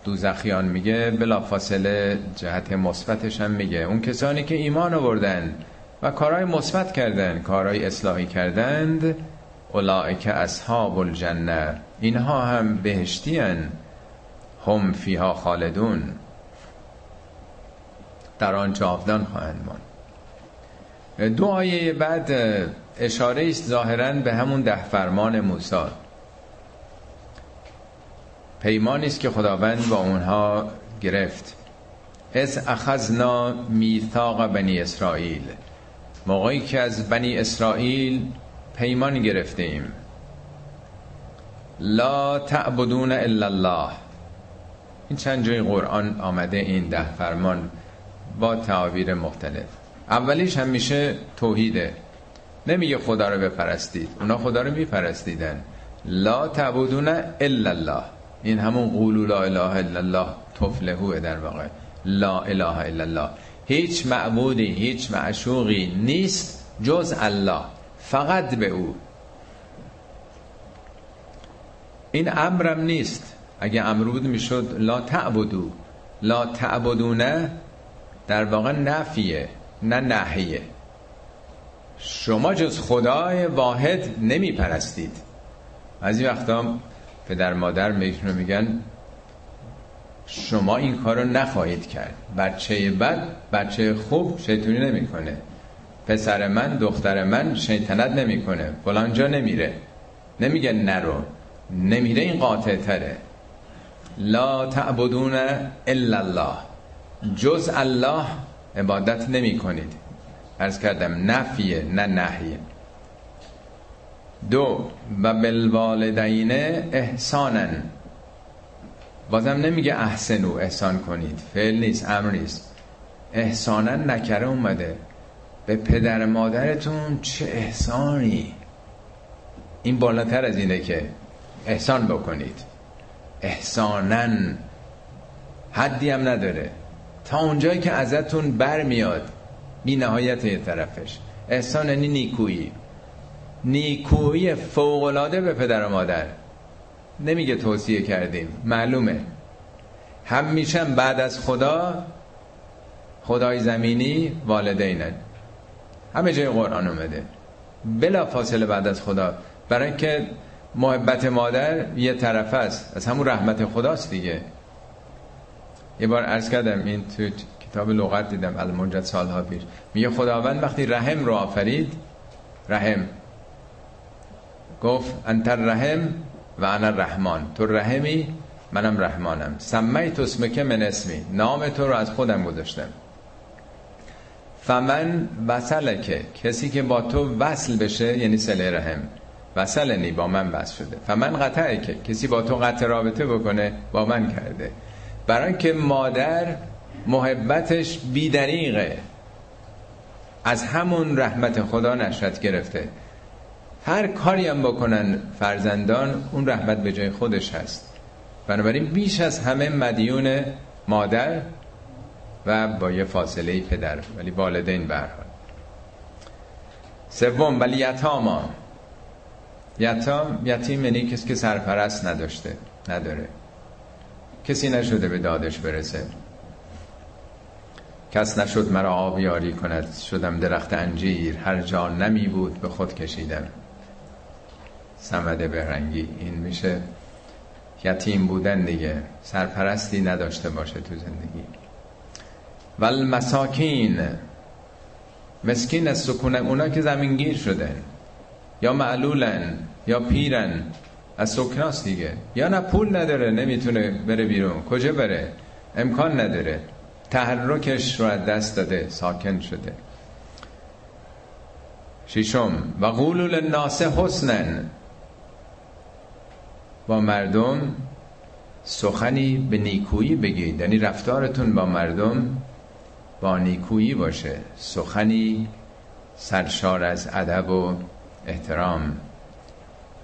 دوزخیان میگه بلا فاصله جهت مثبتش هم میگه. اون کسانی که ایمان آوردن و کارهای مثبت کردن کارهای اصلاحی کردند اولئک اصحاب الجنه. اینها هم بهشتی هم فیها خالدون. در آن جاودان خواهند ماند. دو بعد اشاره است ظاهرا به همون ده فرمان موسی. پیمانی است که خداوند با اونها گرفت. از اخذنا میثاق بنی اسرائیل. موقعی که از بنی اسرائیل پیمان گرفتیم. لا تعبدون الا الله. این چند جای قرآن آمده این ده فرمان با تعابیر مختلف. اولیش همیشه توحیده. نمیگه خدا رو بپرستید. اونا خدا رو میپرستیدن. لا تعبدون الا الله. این همون قولو لا اله الا الله تفلهو در واقع. لا اله الا الله. هیچ معبودی هیچ معشوقی نیست جز الله فقط به او. این امرم نیست. اگه امر بود می‌شد لا تعبدو. لا تعبدونه در واقع نفیه نه نحیه شما جز خدای واحد نمی پرستید از این وقتا پدر مادر میشونو میگن شما این کار رو نخواهید کرد. بچه بد بچه خوب شیطونی نمی‌کنه. پسر من دختر من شیطنت نمی‌کنه. فلان جا نمیره. نمیگه نرو. نمیره این قاطع تره لا تعبدون الا الله. جز الله عبادت نمی کنید ارز کردم نفیه نه نحیه دو و بالوالدین احسانن بازم نمیگه احسنو احسان کنید. فعل نیست امر نیست. احسانن نکره اومده. به پدر مادرتون چه احسانی؟ این بالاتر از اینه که احسان بکنید. احسانن حدی هم نداره. تا اونجایی که ازتون بر میاد بی نهایت یه طرفش. احسان یعنی نیکویی. نیکویی فوقلاده به پدر و مادر. نمیگه توصیه کردیم. معلومه. همیشه بعد از خدا خدای زمینی والدینن همه جای قرآن اومده. بلا فاصله بعد از خدا. برای که محبت مادر یه طرف است. از همون رحمت خداست دیگه. یه بار عرض کردم این تو کتاب لغت دیدم المنجد سالها پیش میگه خداوند وقتی رحم رو آفرید رحم. گفت انت رحم و انا رحمان تو رحمی منم رحمانم. سمی تو اسمک من اسمی. نام تو رو از خودم گذاشتم. فمن وصلکه کسی که با تو وصل بشه یعنی سله رحم. وصلنی با من وصل شده. فمن قطعه که کسی با تو قطع رابطه بکنه با من کرده. برای که مادر محبتش بیدریقه از همون رحمت خدا نشرت گرفته. هر کاری هم بکنن فرزندان اون رحمت به جای خودش هست. بنابراین بیش از همه مدیون مادر و با یه فاصله پدر ولی والدین برحال سوم ولی یتاما. یتام یتیم یعنی کسی که سرپرست نداشته نداره. کسی نشده به دادش برسه. کس نشد مرا آبیاری کند شدم درخت انجیر هر جا نمی بود به خود کشیدم سمد برنگی این میشه یتیم بودن دیگه. سرپرستی نداشته باشه تو زندگی. ول مساکین مسکین از سکونه اونا که زمینگیر شدن یا معلولن یا پیرن. از سکناس دیگه. یا نه پول نداره نمی‌تونه بره بیرون. کجا بره؟ امکان نداره. تحرکش رو از دست داده ساکن شده. شیشم و قولول الناس حسنن با مردم سخنی به نیکویی بگید. یعنی رفتارتون با مردم با نیکویی باشه. سخنی سرشار از ادب و احترام.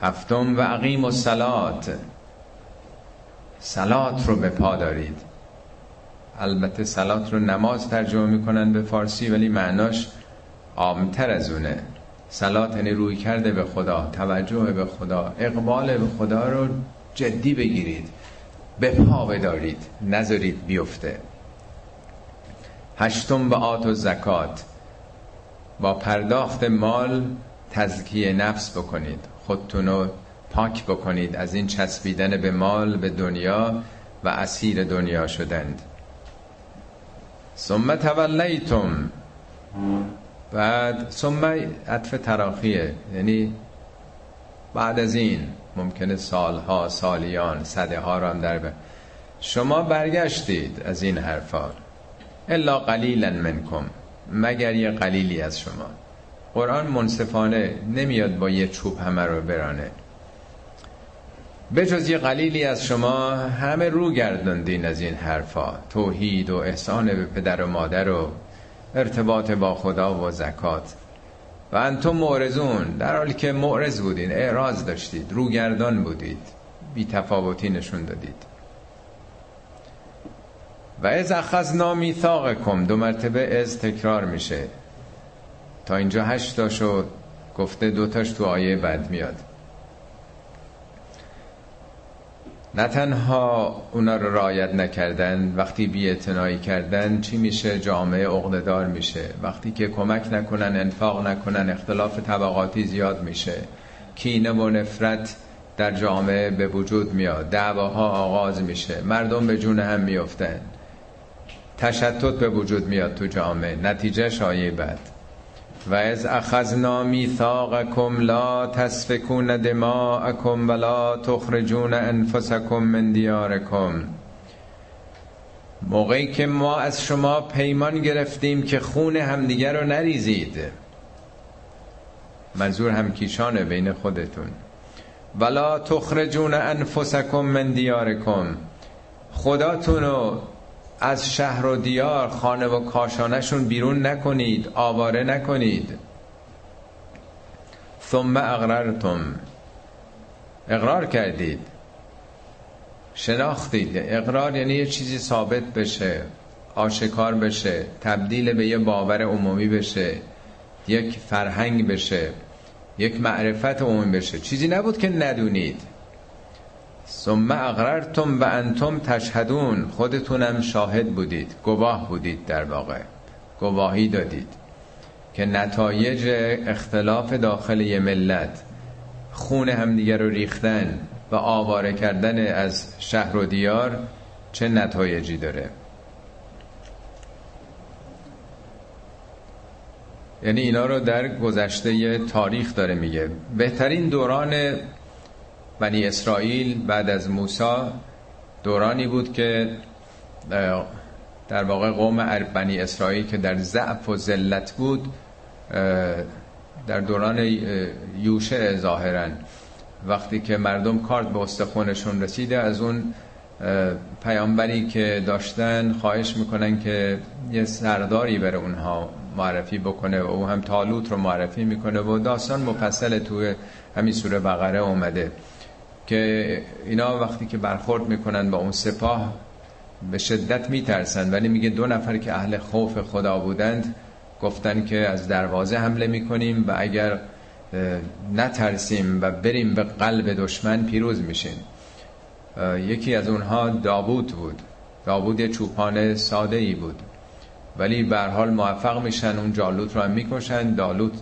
هفتم و عقیم و سلات سلات رو به پا دارید. البته سلات رو نماز ترجمه می‌کنن به فارسی ولی معناش عامتر از اونه. سلات یعنی روی کرده به خدا توجه به خدا اقبال به خدا رو جدی بگیرید به پا بدارید نذارید بیفته. هشتم به آت و زکات. با پرداخت مال تزکیه نفس بکنید خودتون رو پاک بکنید از این چسبیدن به مال به دنیا و اسیر دنیا شدند. ثم تولیتم. بعد ثم عطف تراخیه. یعنی بعد از این ممکنه سالها سالیان صده ها را هم در شما برگشتید از این حرفا. الا قلیلا منکم مگر یه قلیلی از شما. قرآن منصفانه نمیاد با یه چوب همه رو برانه. به جز یه قلیلی از شما همه رو گردندین از این حرفا. توحید و احسان به پدر و مادر و ارتباط با خدا و زکات. و انتم معرضون در حالی که معرض بودین اعراض داشتید روگردان بودید بی تفاوتی نشون دادید. و از اخذنا میثاقکم دو مرتبه از تکرار میشه. تا اینجا هشت شد گفته دوتاش تو آیه بعد میاد. نه تنها اونا رو رایت نکردن وقتی بی کردن چی میشه؟ جامعه عقددار میشه. وقتی که کمک نکنن انفاق نکنن اختلاف طبقاتی زیاد میشه. کینه و نفرت در جامعه به وجود میاد. دعواها آغاز میشه. مردم به جون هم میفتن. تشتت به وجود میاد تو جامعه. نتیجه شایع بعد و از اخذنا میثاقکم لا تسفکون دماءکم ولا تخرجون انفسکم من دیارکم. موقعی که ما از شما پیمان گرفتیم که خون همدیگر رو نریزید. منظور هم کیشانه بین خودتون. ولا تخرجون انفسکم من دیارکم. خداتون رو از شهر و دیار خانه و کاشانشون بیرون نکنید آواره نکنید. ثم اقررتم. اقرار کردید. شناختید. اقرار یعنی یه چیزی ثابت بشه آشکار بشه تبدیل به یه باور عمومی بشه یک فرهنگ بشه یک معرفت عمومی بشه. چیزی نبود که ندونید. ثم اقررتم و انتم تشهدون. خودتونم شاهد بودید گواه بودید در واقع. گواهی دادید که نتایج اختلاف داخل یه ملت خون همدیگه رو ریختن و آواره کردن از شهر و دیار چه نتایجی داره؟ یعنی اینا رو در گذشته تاریخ داره میگه. بهترین دوران بنی اسرائیل بعد از موسی دورانی بود که در واقع قوم بنی اسرائیل که در ضعف و ذلت بود در دوران یوشه ظاهرا. وقتی که مردم کارت به استخونشون رسیده از اون پیامبری که داشتن خواهش می‌کنن که یه سرداری بره اونها معرفی بکنه و او هم تالوت رو معرفی می‌کنه و داستان مفصل توی همین سوره بقره اومده. که اینا وقتی که برخورد می‌کنن با اون سپاه به شدت میترسن. ولی میگه دو نفر که اهل خوف خدا بودند گفتن که از دروازه حمله می‌کنیم و اگر نترسیم و بریم به قلب دشمن پیروز میشیم. یکی از اونها داوود بود. داوود چوپان ساده ای بود. ولی به حال موفق میشن اون جالوت رو هم می‌کشن. دالوت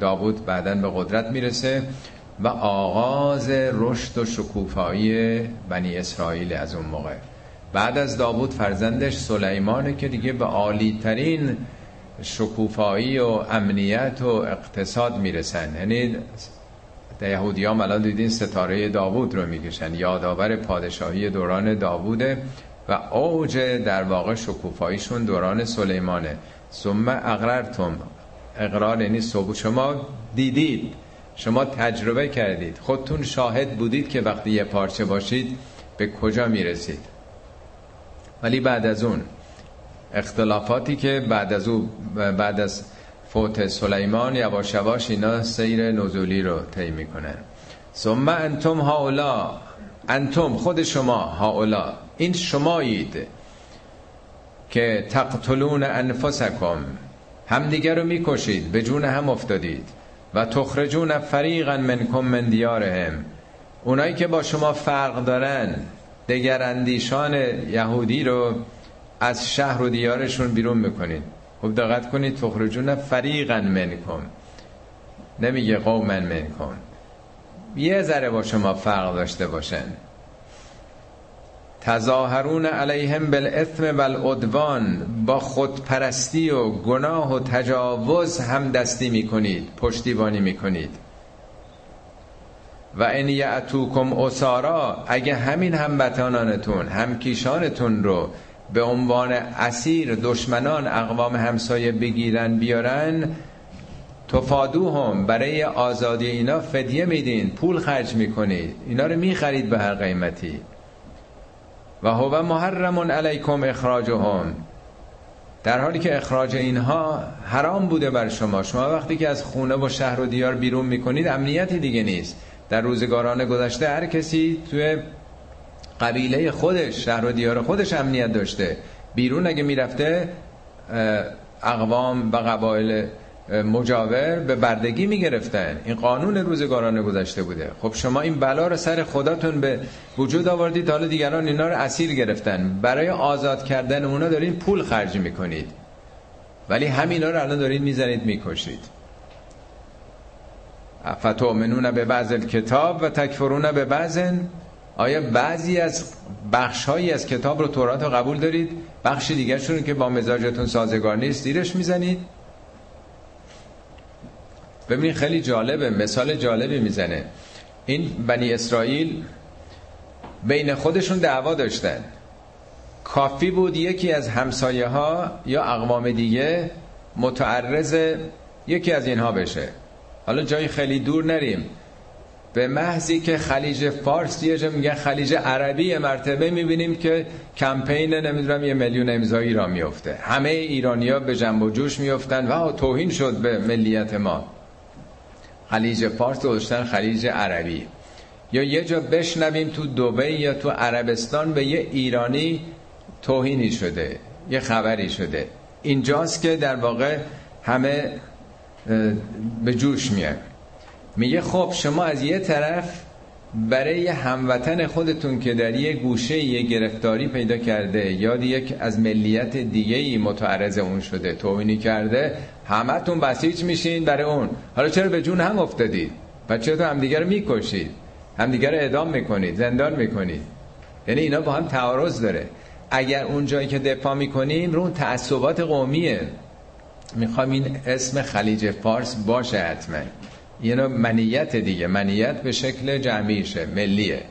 داوود بعدا به قدرت می‌رسه. و آغاز رشد و شکوفایی بنی اسرائیل از اون موقع. بعد از داوود فرزندش سلیمانه که دیگه به عالی ترین شکوفایی و امنیت و اقتصاد می‌رسن. یعنی در یهودی هم الان دیدین ستاره داوود رو می‌کشن. یادآور پادشاهی دوران داووده و اوج در واقع شکوفاییشون دوران سلیمانه. ثم اقررتم. اقرار یعنی صبح. شما دیدید. شما تجربه کردید. خودتون شاهد بودید که وقتی یه پارچه باشید به کجا می‌رسید. ولی بعد از اون اختلافاتی که بعد از او بعد از فوت سلیمان یواش یواش اینا سیر نزولی رو طی می‌کنن. ثم انتم هاولا انتم خود شما هاولا. این شمایید که تقتلون انفسکم. همدیگه رو می‌کشید به جون هم افتادید. و تخرجون فریقا منکم من دیارهم. اونایی که با شما فرق دارن دگر اندیشان یهودی رو از شهر و دیارشون بیرون می‌کنید خب دقت کنید تخرجون فریقا منکم. نمیگه قوما منکم. یه ذره با شما فرق داشته باشن. تظاهرون علیهم بالاثم والعدوان با خودپرستی و گناه و تجاوز هم دستی می‌کنید پشتیبانی می‌کنید. و ان یعتوکم اسارا اگه همین هموطنانتون همکیشانتون رو به عنوان اسیر دشمنان اقوام همسایه بگیرن بیارن تفادوهم برای آزادی اینا فدیه میدین پول خرج می‌کنید. اینا رو می‌خرید به هر قیمتی. و هو محرم علیکم اخراجهم. در حالی که اخراج اینها حرام بوده بر شما. شما وقتی که از خونه و شهر و دیار بیرون می‌کنید امنیتی دیگه نیست. در روزگاران گذشته هر کسی توی قبیله خودش شهر و دیار خودش امنیت داشته. بیرون اگه می‌رفته اقوام و قبایل مجاور به بردگی می‌گرفتن. این قانون روزگاران گذشته بوده. خب شما این بلا رو سر خداتون به وجود آوردید حالا دیگران اینا رو اسیر گرفتن. برای آزاد کردن اونا دارین پول خرج می‌کنید. ولی همینا رو الان دارین می‌زنید می‌کشید. فتؤمنون به بعض کتاب و تکفرون به بعضن. آیا بعضی از بخشهایی از کتاب رو تورات رو قبول دارید؟ بخش دیگه که با مزاجتون سازگار نیست دیرش می‌زنید. ببینید خیلی جالبه مثال جالبی می‌زنه. این بنی اسرائیل بین خودشون دعوا داشتن. کافی بود یکی از همسایه ها یا اقوام دیگه متعرض یکی از اینها بشه. حالا جای خیلی دور نریم. به محضی که خلیج فارس یه میگن خلیج عربی مرتبه می‌بینیم که کمپین نمی‌دونم یه میلیون امضایی را میفته همه ایرانیا به جنب و جوش میفتن و توهین شد به ملیت ما. خلیج فارس گذاشتن خلیج عربی. یا یه جا بشنویم تو دوبه یا تو عربستان به یه ایرانی توهینی شده یه خبری شده. اینجاست که در واقع همه به جوش میاد. میگه خب شما از یه طرف برای هموطن خودتون که در یه گوشه یه گرفتاری پیدا کرده یا یک از ملیت دیگه ای متعرض اون شده توهینی کرده همتون بسیج میشین برای اون. حالا چرا به جون هم افتادید؟ و چرا همدیگه رو می‌کشید؟ همدیگه رو اعدام می‌کنید زندان می‌کنید. یعنی اینا با هم تعارض داره. اگر اون جایی که دفاع می‌کنیم رو اون تعصبات قومیه. می‌خوام این اسم خلیج فارس باشه حتما. یعنی منیت دیگه. منیت به شکل جمعیشه ملیه.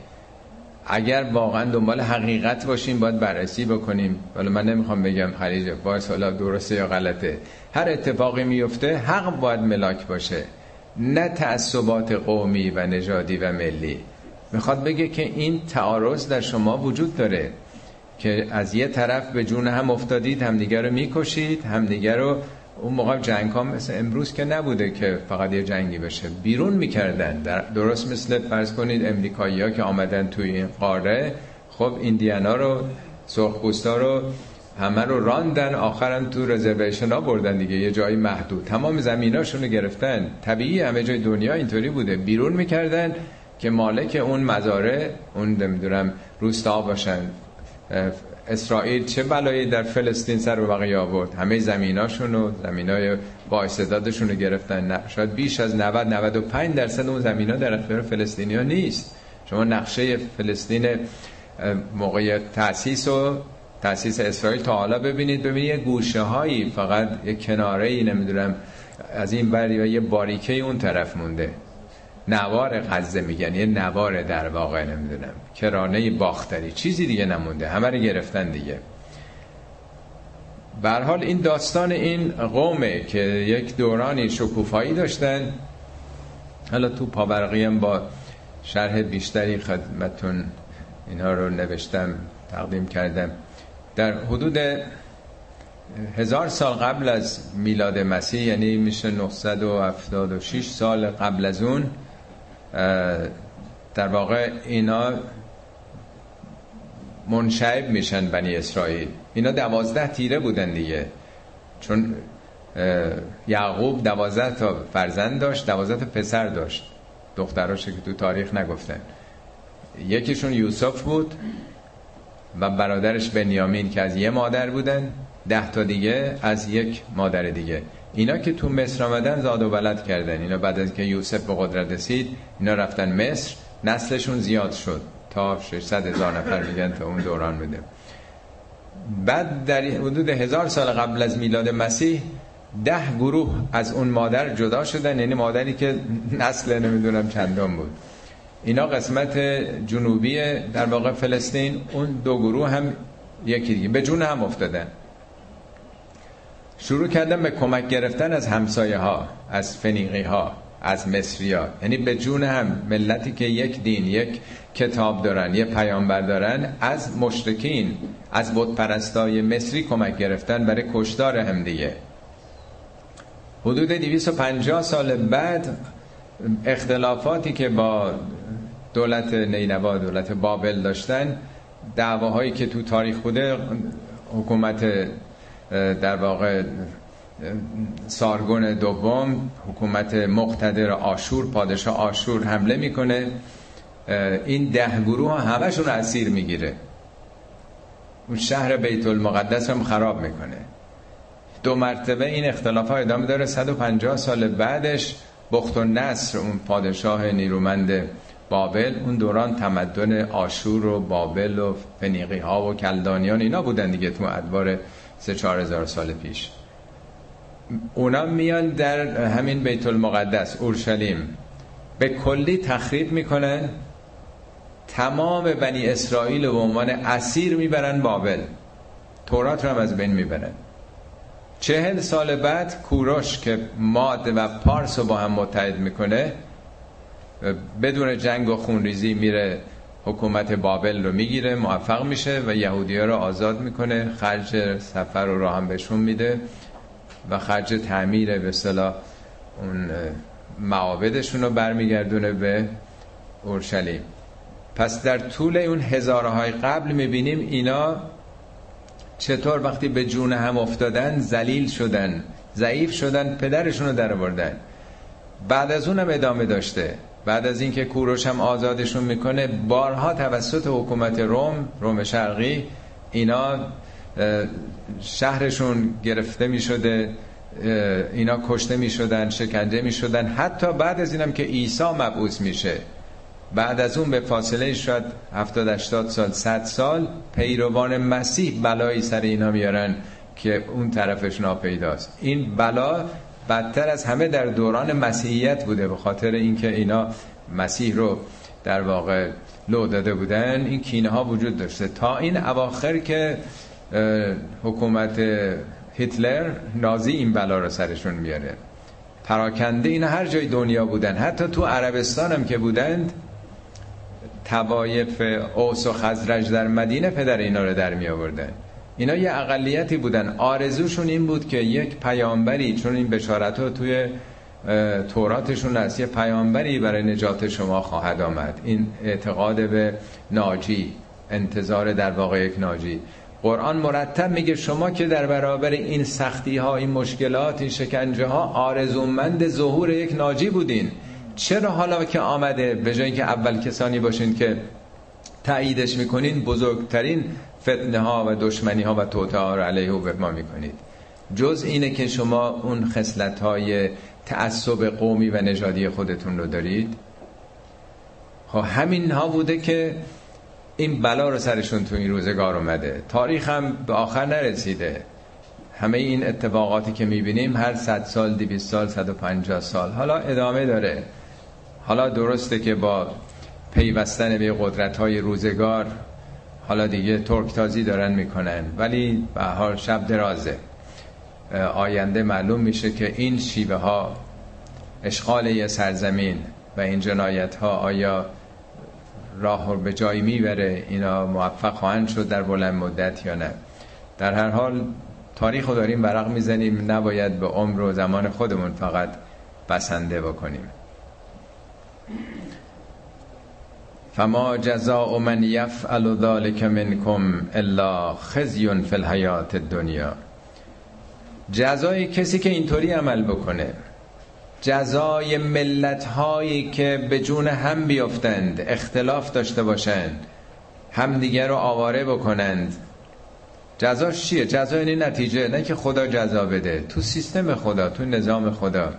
اگر واقعا دنبال حقیقت باشیم باید بررسی بکنیم. ولی من نمی‌خوام بگم خلیج فارس حالا درسته یا غلطه. هر اتفاقی میفته حق باید ملاک باشه. نه تعصبات قومی و نژادی و ملی. می‌خواد بگه که این تعارض در شما وجود داره. که از یه طرف به جون هم افتادید همدیگه رو می‌کشید همدیگه رو اون موقع جنگ ها مثل امروز که نبوده که فقط یه جنگی بشه. بیرون می‌کردن. درست مثل فرض کنید امریکایی ها که آمدن توی این قاره خب ایندیانا رو سرخپوستا رو همه رو راندن آخرم تو رزرویشن ها بردن دیگه. یه جایی محدود. تمام زمیناشون رو گرفتن. طبیعی همه جای دنیا اینطوری بوده. بیرون می‌کردن که مالک اون مزاره اون نمی‌دونم روستا باشن اسرائیل چه بلایی در فلسطین سر و بقیه آورد؟ همه زمیناشون و زمینای با رو گرفتن. شاید بیش از 90 95 درصد اون زمینا در اختیار فلسطینیا نیست. شما نقشه فلسطین موقع تاسیس و تاسیس اسرائیل تا حالا ببینید ببینید یه گوشه هایی فقط یه کناره ای نمی‌دونم از این بر یه باریکه اون طرف مونده. نوار غزه میگن یه نوار در واقع نمی‌دونم. کرانه باختری چیزی دیگه نمونده همه رو گرفتن دیگه. حال این داستان این قومه که یک دورانی شکوفایی داشتن. حالا تو پاورقی با شرح بیشتری خدمتون اینها رو نوشتم تقدیم کردم. در حدود هزار سال قبل از میلاد مسیح یعنی میشه 976 سال قبل از اون در واقع اینا منشعب میشن بنی اسرائیل. اینا دوازده تیره بودن دیگه. چون یعقوب دوازده تا فرزند داشت دوازده تا پسر داشت. دختراش که تو تاریخ نگفتن. یکیشون یوسف بود و برادرش بنیامین که از یه مادر بودن. ده تا دیگه از یک مادر دیگه. اینا که تو مصر آمدن زاد و ولد کردن. اینا بعد از که یوسف به قدرت رسید اینا رفتن مصر نسلشون زیاد شد. تا 600 هزار نفر میگن تا اون دوران بوده. بعد در حدود هزار سال قبل از میلاد مسیح ده گروه از اون مادر جدا شدن. یعنی مادری که نسل نمی‌دونم چندم بود. اینا قسمت جنوبی در واقع فلسطین اون دو گروه هم یکی دیگه. به جون هم افتادن. شروع کردن به کمک گرفتن از همسایه ها از فنیقی ها از مصری ها یعنی به جون هم ملتی که یک دین یک کتاب دارن یه پیامبر دارن از مشرکین از بتپرستای مصری کمک گرفتن برای کشدار هم دیگه. حدود 250 سال بعد اختلافاتی که با دولت نینوا دولت بابل داشتن دعواهایی که تو تاریخ بوده حکومت در واقع سارگون دوم حکومت مقتدر آشور پادشاه آشور حمله می‌کنه. این ده گروه ها همشون اسیر می‌گیره. اون شهر بیت المقدس هم خراب می‌کنه. دو مرتبه این اختلاف ها ادامه داره. 150 سال بعدش بخت و نصر اون پادشاه نیرومند بابل اون دوران تمدن آشور و بابل و فنیقی ها و کلدانیان اینا بودن دیگه تو ادوار سه چهار هزار سال پیش. اونا میان در همین بیت المقدس اورشلیم. به کلی تخریب می‌کنن تمام بنی اسرائیل به عنوان اسیر می‌برن بابل. تورات رو هم از بین می‌برن. چهل سال بعد کوروش که ماد و پارس رو با هم متحد می‌کنه بدون جنگ و خونریزی میره حکومت بابل رو می‌گیره موفق میشه و یهودی رو آزاد می‌کنه خرج سفر رو هم بهشون میده و خرج تعمیر به صلاح اون معابدشون رو برمیگردونه به اورشلیم. پس در طول اون هزاره های قبل می‌بینیم اینا چطور وقتی به جون هم افتادن زلیل شدن ضعیف شدن پدرشون رو در بعد از اونم ادامه داشته. بعد از اینکه کوروش هم آزادشون می‌کنه بارها توسط حکومت روم روم شرقی اینا شهرشون گرفته می‌شده اینا کشته می‌شدن شکنجه می‌شدن. حتی بعد از اینم که عیسی مبعوث میشه. بعد از اون به فاصله شاید 70 80 سال 100 سال پیروان مسیح بلایی سر اینا میارن که اون طرفش ناپیداست. این بلا بدتر از همه در دوران مسیحیت بوده به خاطر اینکه اینا مسیح رو در واقع لو داده بودن این کینه ها وجود داشته. تا این اواخر که حکومت هیتلر نازی این بلا رو سرشون میاره. پراکنده این هر جای دنیا بودن. حتی تو عربستان هم که بودند توایف اوس و خزرج در مدینه پدر اینا رو در می آوردن اینا یه اقلیتی بودن. آرزوشون این بود که یک پیامبری چون این بشارت ها توی توراتشون هست یه پیامبری برای نجات شما خواهد آمد. این اعتقاد به ناجی انتظار در واقع یک ناجی. قرآن مرتب میگه شما که در برابر این سختی ها این مشکلات این شکنجه ها آرزومند ظهور یک ناجی بودین. چرا حالا که آمده؟ به جایی که اول کسانی باشین که تاییدش می‌کنین بزرگترین فتنه ها و دشمنی ها و توته ها رو علیه و ما می‌کنید. جز اینه که شما اون خصلت های تعصب قومی و نژادی خودتون رو دارید. خب همین ها بوده که این بلا رو سرشون تو این روزگار اومده. تاریخ هم به آخر نرسیده. همه این اتفاقاتی که می‌بینیم هر صد سال دیویست سال 150 سال. حالا ادامه داره. حالا درسته که با پیوستن به قدرت های روزگار حالا دیگه ترک تازی دارن می‌کنن. ولی به حال شب درازه. آینده معلوم میشه که این شیوه ها اشغال یه سرزمین و این جنایت ها آیا راه به جایی می‌بره اینا موفق خواهند شد در بلند مدت یا نه. در هر حال تاریخ رو داریم برق می‌زنیم. نباید به عمر و زمان خودمون فقط بسنده بکنیم. فما جزاء من یفعل ذلك منکم الا خزی فی الحیات الدنیا. جزای کسی که اینطوری عمل بکنه. جزای ملت هایی که به جون هم بیفتند اختلاف داشته باشند همدیگه رو آواره بکنند. جزاش چیه؟ جزا یعنی نتیجه نه که خدا جزا بده. تو سیستم خدا تو نظام خدا.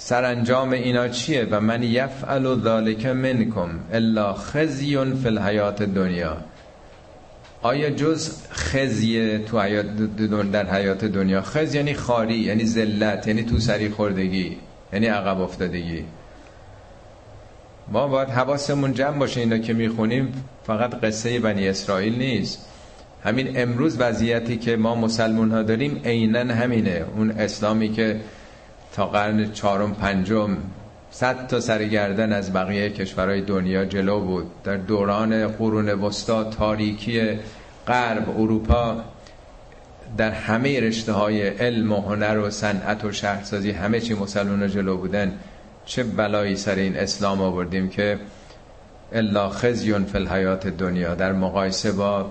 سرانجام اینا چیه و من یفعل ذالک منکم الا خزی فی الحیات دنیا؟ آیا جز خزی تو حیات در حیات دنیا؟ خز یعنی خاری یعنی ذلت یعنی تو سری خوردگی یعنی عقب افتادگی. ما باید حواسمون جمع باشه اینا که می‌خونیم فقط قصه بنی اسرائیل نیست. همین امروز وضعیتی که ما مسلمون ها داریم عینا همینه. اون اسلامی که تا قرن چهارم پنجم. صد تا سرگردن از بقیه کشورهای دنیا جلو بود. در دوران قرون وسطا تاریکی غرب اروپا در همه رشته های علم و هنر و صنعت و شهرسازی همه چی مسلمان جلو بودن. چه بلایی سر این اسلام آوردیم که الا خزیون فی الحیات دنیا. در مقایسه با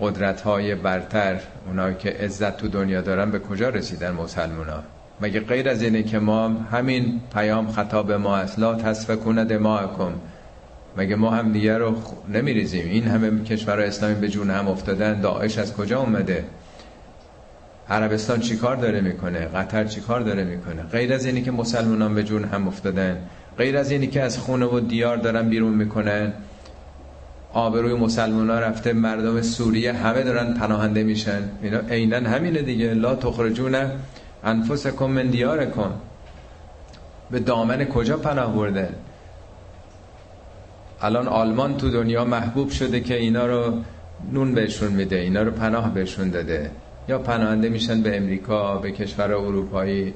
قدرت های برتر اونایی که عزت تو دنیا دارن به کجا رسیدن مسلمان ها مگه غیر از اینه که ما همین پیام خطاب ما تصفه کند ما کن مگه ما هم دیگه رو نمیریزیم؟ این همه کشور اسلامی به جون هم افتادن. داعش از کجا اومده؟ عربستان چیکار داره می‌کنه؟ قطر چیکار داره می‌کنه؟ غیر از اینی که مسلمانان به جون هم افتادن. غیر از اینی که از خونه و دیار دارن بیرون می‌کنن. آبروی مسلمان رفته مردم سوریه همه دارن پناهنده میشن. اینا عینا همینه دیگه. لا تخرجون انفسکم من دیارکم. به دامن کجا پناه برده؟ الان آلمان تو دنیا محبوب شده که اینا رو نون بهشون میده اینا رو پناه بهشون داده. یا پناهنده میشن به امریکا به کشور اروپایی.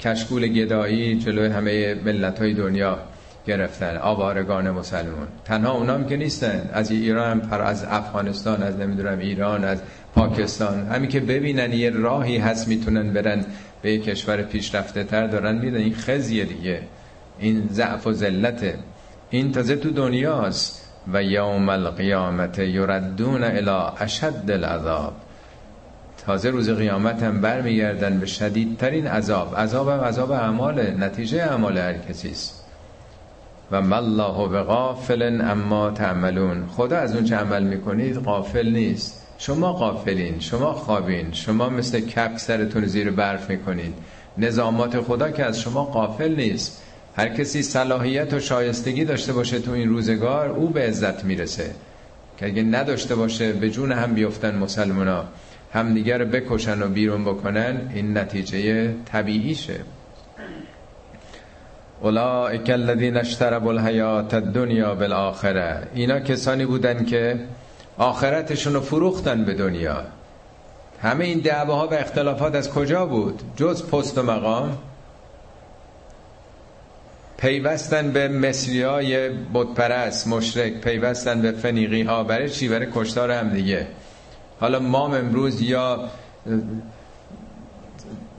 کشکول گدایی جلوی همه ملت های دنیا گرفتن آوارگان مسلمان تنها اونام که نیستن. از ایران پر از افغانستان از نمی‌دونم ایران از پاکستان. همین که ببینن یه راهی هست می‌تونن برن به یه کشور پیشرفته تر دارن میدن این خزیه دیگه. این ضعف و ذلته. این تازه تو دنیاست. و یوم القیامت یردون الى اشد العذاب. تازه روز قیامت هم برمیگردن به شدیدترین عذاب. عذاب هم عذاب اعمال نتیجه اعمال هر کسی است. و مالله به غافل اما تعملون. خدا از اون چه عمل می‌کنید غافل نیست. شما غافلین شما خوابین شما مثل کپ سرتون زیر برف می‌کنید نظامات خدا که از شما غافل نیست. هر کسی صلاحیت و شایستگی داشته باشه تو این روزگار او به عزت می‌رسه. که اگه نداشته باشه به جون هم بیفتن مسلمونا. همدیگر رو بکشن و بیرون بکنن این نتیجه طبیعیشه. اولئک الذین اشتروا الحیات الدنیا بالآخره. اینا کسانی بودن که آخرتشون رو فروختن به دنیا. همه این دعواها و اختلافات از کجا بود؟ جز پست و مقام؟ پیوستن به مصری های بودپرست مشرک پیوستن به فنیقی ها برای چی؟ برای کشتار هم دیگه. حالا ما امروز یا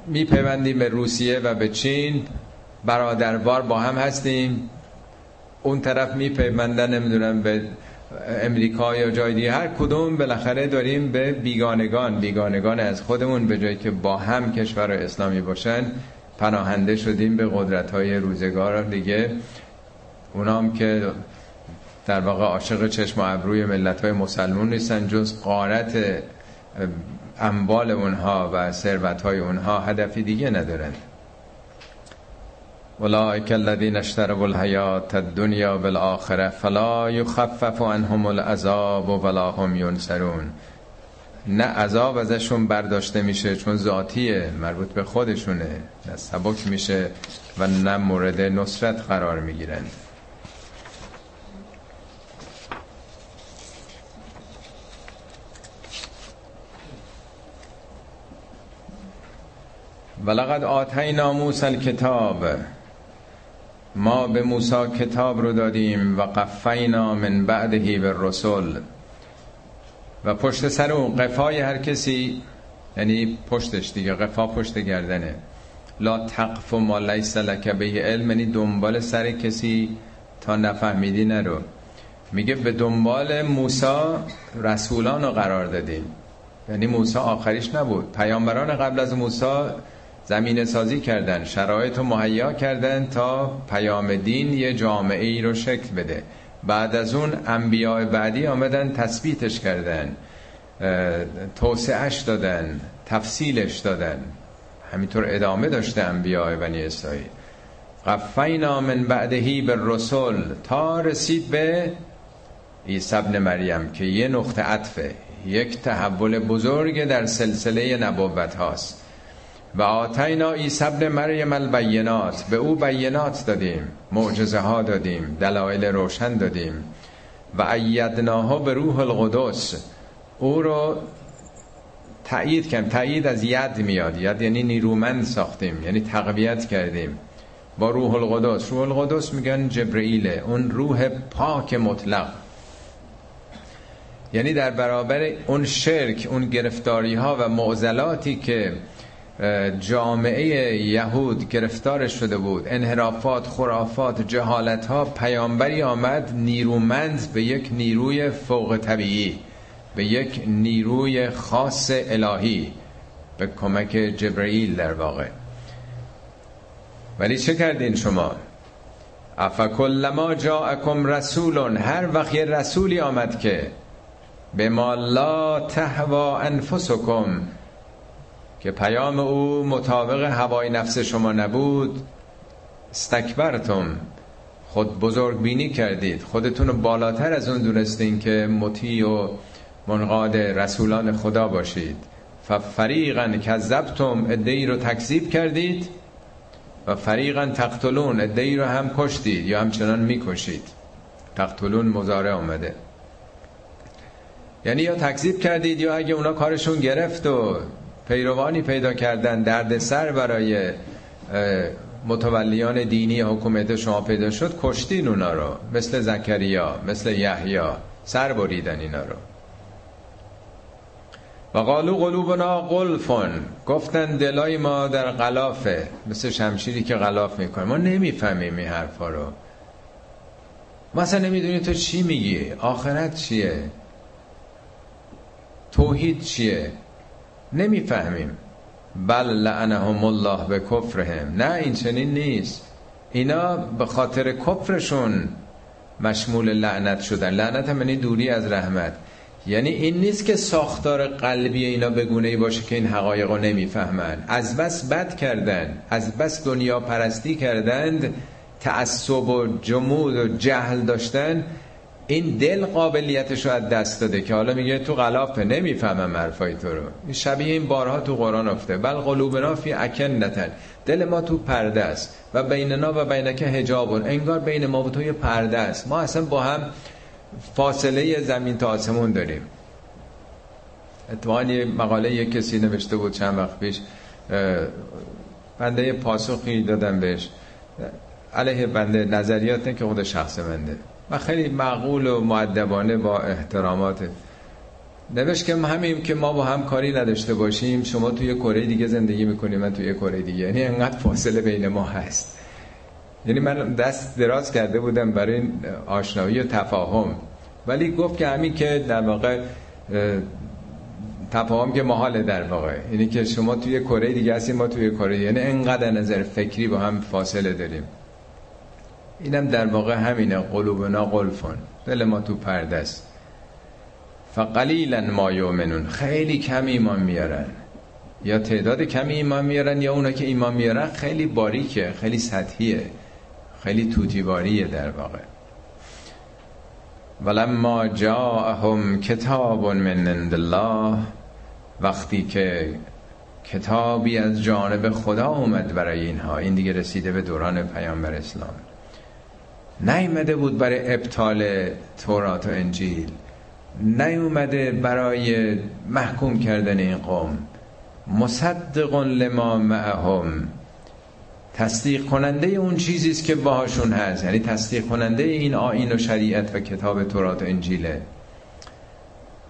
میپیوندیم به روسیه و به چین برادروار با هم هستیم. اون طرف میپیوندن نمی‌دونم به امریکا یا جای دیگه هر کدوم بالاخره داریم به بیگانگان بیگانگان از خودمون به جایی که با هم کشور اسلامی باشن پناهنده شدیم به قدرت های روزگار دیگه. اونام که در واقع عاشق چشم و ابروی ملت های مسلمون نیستن جز قارت اموال اونها و ثروت های اونها هدفی دیگه ندارن. اولئک الذین اشتروا الحیات الدنیا بالآخره فلا یخفف عنهم العذاب ولا هم ینصرون. نه عذاب ازشون برداشته میشه چون ذاتیه مربوط به خودشونه. نه سبک میشه و نه مورد نصرت قرار می‌گیرن. ولقد آتینا موسی الکتاب. ما به موسی کتاب رو دادیم و قفینا من بعدهی به رسول و پشت سر اون قفای هر کسی یعنی پشتش دیگه قفا پشت گردنه. لا تقف و ما لیس لک به علم یعنی دنبال سر کسی تا نفهمیدی نرو. میگه به دنبال موسا رسولان رو قرار دادیم. یعنی موسی آخریش نبود. پیامبران قبل از موسی زمین سازی کردن شرایط رو مهیا کردن تا پیام دین یه جامعه ای رو شکل بده. بعد از اون انبیاء بعدی آمدن تثبیتش کردن توسعهش دادن تفصیلش دادن. همینطور ادامه داشته انبیاء بنی اسرائیل. قفینا من بعدهی به رسول تا رسید به عیسی ابن مریم که یه نقطه عطفه یک تحول بزرگ در سلسله نبوت هاست. و آتینا عیسی ابن مریم البینات به او بینات دادیم معجزه ها دادیم دلایل روشن دادیم و ایدناها به روح القدس. او رو تایید کردیم تایید از ید میاد. ید یعنی نیرومند ساختیم یعنی تقویت کردیم با روح القدس. روح القدس میگن جبرئیله اون روح پاک مطلق. یعنی در برابر اون شرک اون گرفتاری ها و معضلاتی که جامعه یهود گرفتار شده بود. انحرافات خرافات جهالت ها پیامبری آمد نیرومند به یک نیروی فوق طبیعی به یک نیروی خاص الهی به کمک جبرئیل در واقع. ولی چه کردین شما؟ افکلما جاءکم رسول هر وقت رسولی آمد که به ما لا تهوا انفسکم که پیام او مطابق هوای نفس شما نبود. استکبرتم. خود بزرگ بینی کردید. خودتون رو بالاتر از اون دونستین که مطیع و منقاد رسولان خدا باشید. ففریقا کذبتم ادهی رو تکذیب کردید و فریقا تقتلون ادهی رو هم کشتید یا همچنان می‌کشید. تقتلون مزاره آمده. یعنی یا تکذیب کردید یا اگه اونا کارشون گرفت و پیروانی پیدا کردن درد سر برای متولیان دینی حکومت شما پیدا شد کشتین اونا رو مثل زکریا مثل یحیی سر بریدن اینا رو. و قالو قلوبنا قلفون گفتن دلای ما در غلافه مثل شمشیری که غلاف می‌کنه. ما نمی‌فهمیم این حرفا رو. ما نمی‌دونی تو چی میگی؟ آخرت چیه؟ توحید چیه؟ نمی‌فهمیم. بل لعنهم الله به کفرهم. نه این چنین نیست. اینا به خاطر کفرشون مشمول لعنت شدن. لعنت هم یعنی دوری از رحمت. یعنی این نیست که ساختار قلبی اینا بگونه ای باشه که این حقایق رو نمی‌فهمن. از بس بد کردن از بس دنیا پرستی کردند تعصب و جمود و جهل داشتن این دل قابلیتش رو از دست داده که حالا میگه تو غلافه نمی‌فهمم حرفای تو رو. شبیه این بارها تو قرآن افته بل قلوبنا فی اکنتن دل ما تو پرده است. و بیننا و بینک حجابون. انگار بین ما و تو یه پرده است. ما اصلا با هم فاصله زمین تا آسمون داریم. اتفاقا مقاله یک کسی نوشته بود چند وقت پیش بنده پاسخی دادم بهش. علیه بنده نظریات نه که خود شخص منده. و خیلی معقول و معدبانه با احترامات. نوشت که همین که ما با هم کاری نداشته باشیم شما توی کره دیگه زندگی می‌کنیم من توی کره دیگه. یعنی انقدر فاصله بین ما هست. یعنی من دست دراز کرده بودم برای آشنایی و تفاهم. ولی گفت که همین که در واقع تفاهم که محاله در واقع. یعنی که شما توی کره دیگه هستیم ما توی کره. یعنی انقدر نظر فکری با هم فاصله داریم. اینم در واقع همینه قلوبنا قلفون دل ما تو پرده است فقلیلا ما یؤمنون. خیلی کم ایمان میارن. یا تعداد کمی ایمان میارن یا اونا که ایمان میارن خیلی باریکه خیلی سطحیه. خیلی توتیواریه در واقع. ولما جاءهم کتاب من عند الله وقتی که کتابی از جانب خدا اومد برای اینها. این دیگه رسیده به دوران پیامبر اسلام. نیومده بود برای ابطال تورات و انجیل. نیومده برای محکوم کردن این قوم. مصدق لما معهم. تصدیق کننده اون چیزی است که باهاشون هست. یعنی تصدیق کننده این آین و شریعت و کتاب تورات و انجیله.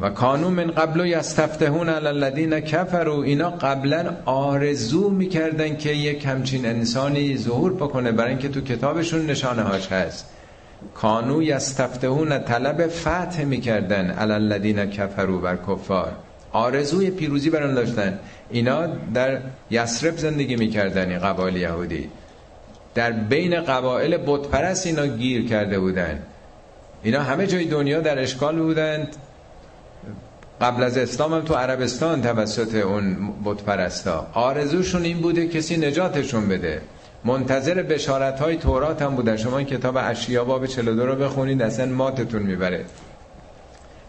و کانون من قبل یستفتحون علی الذین کفروا اینا قبلا آرزو می‌کردن که یک همچین انسانی ظهور بکنه برای اینکه تو کتابشون نشانه هاش هست. کانو یستفتحون طلب فتح می‌کردن علی الذین کفروا بر کفار. آرزوی پیروزی بران داشتن. اینا در یسرب زندگی می‌کردن این قبایل یهودی. در بین قبایل بتپرست اینا گیر کرده بودن. اینا همه جای دنیا در اشکال بودند. قبل از اسلام هم تو عربستان توسط اون بتپرستا. آرزوشون این بوده کسی نجاتشون بده. منتظر بشارت های تورات هم بودن. شما این کتاب اشیا باب 42 رو بخونید اصلا ماتتون می‌بره.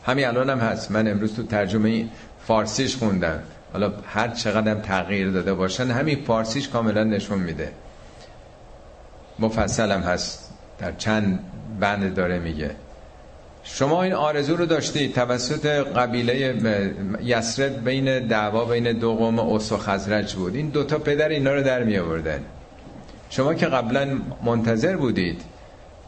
همین الان هم هست. من امروز تو ترجمه فارسیش خوندم. حالا هر چقدر تغییر داده باشن همین فارسیش کاملا نشون میده. مفصل هم هست. در چند بند داره میگه. شما این آرزو رو داشتید توسط قبیله یسرد بین دعوا بین دو قوم اوس و خزرج بود. این دوتا پدر اینا رو در می آوردن شما که قبلا منتظر بودید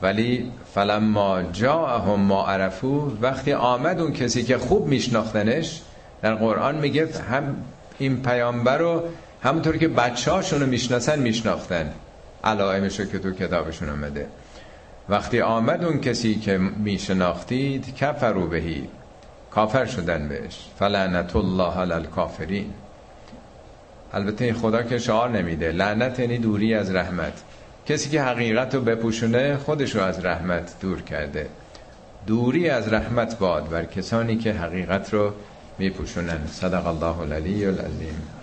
ولی فلما جاءهم ما عرفو وقتی آمد اون کسی که خوب میشناختنش در قرآن میگه هم این پیامبر رو همونطور که بچه هاشون رو می‌شناسن میشناختن. علائمش رو که تو کتابشون آمده وقتی آمد اون کسی که میشناختید کفرو بهی کافر شدن بهش. فلعنت الله علی الکافرین. البته خدا که شعار نمیده. لعنت یعنی دوری از رحمت. کسی که حقیقت رو بپوشونه خودش رو از رحمت دور کرده. دوری از رحمت باد بر کسانی که حقیقت رو میپوشونن. صدق الله العلی العظیم.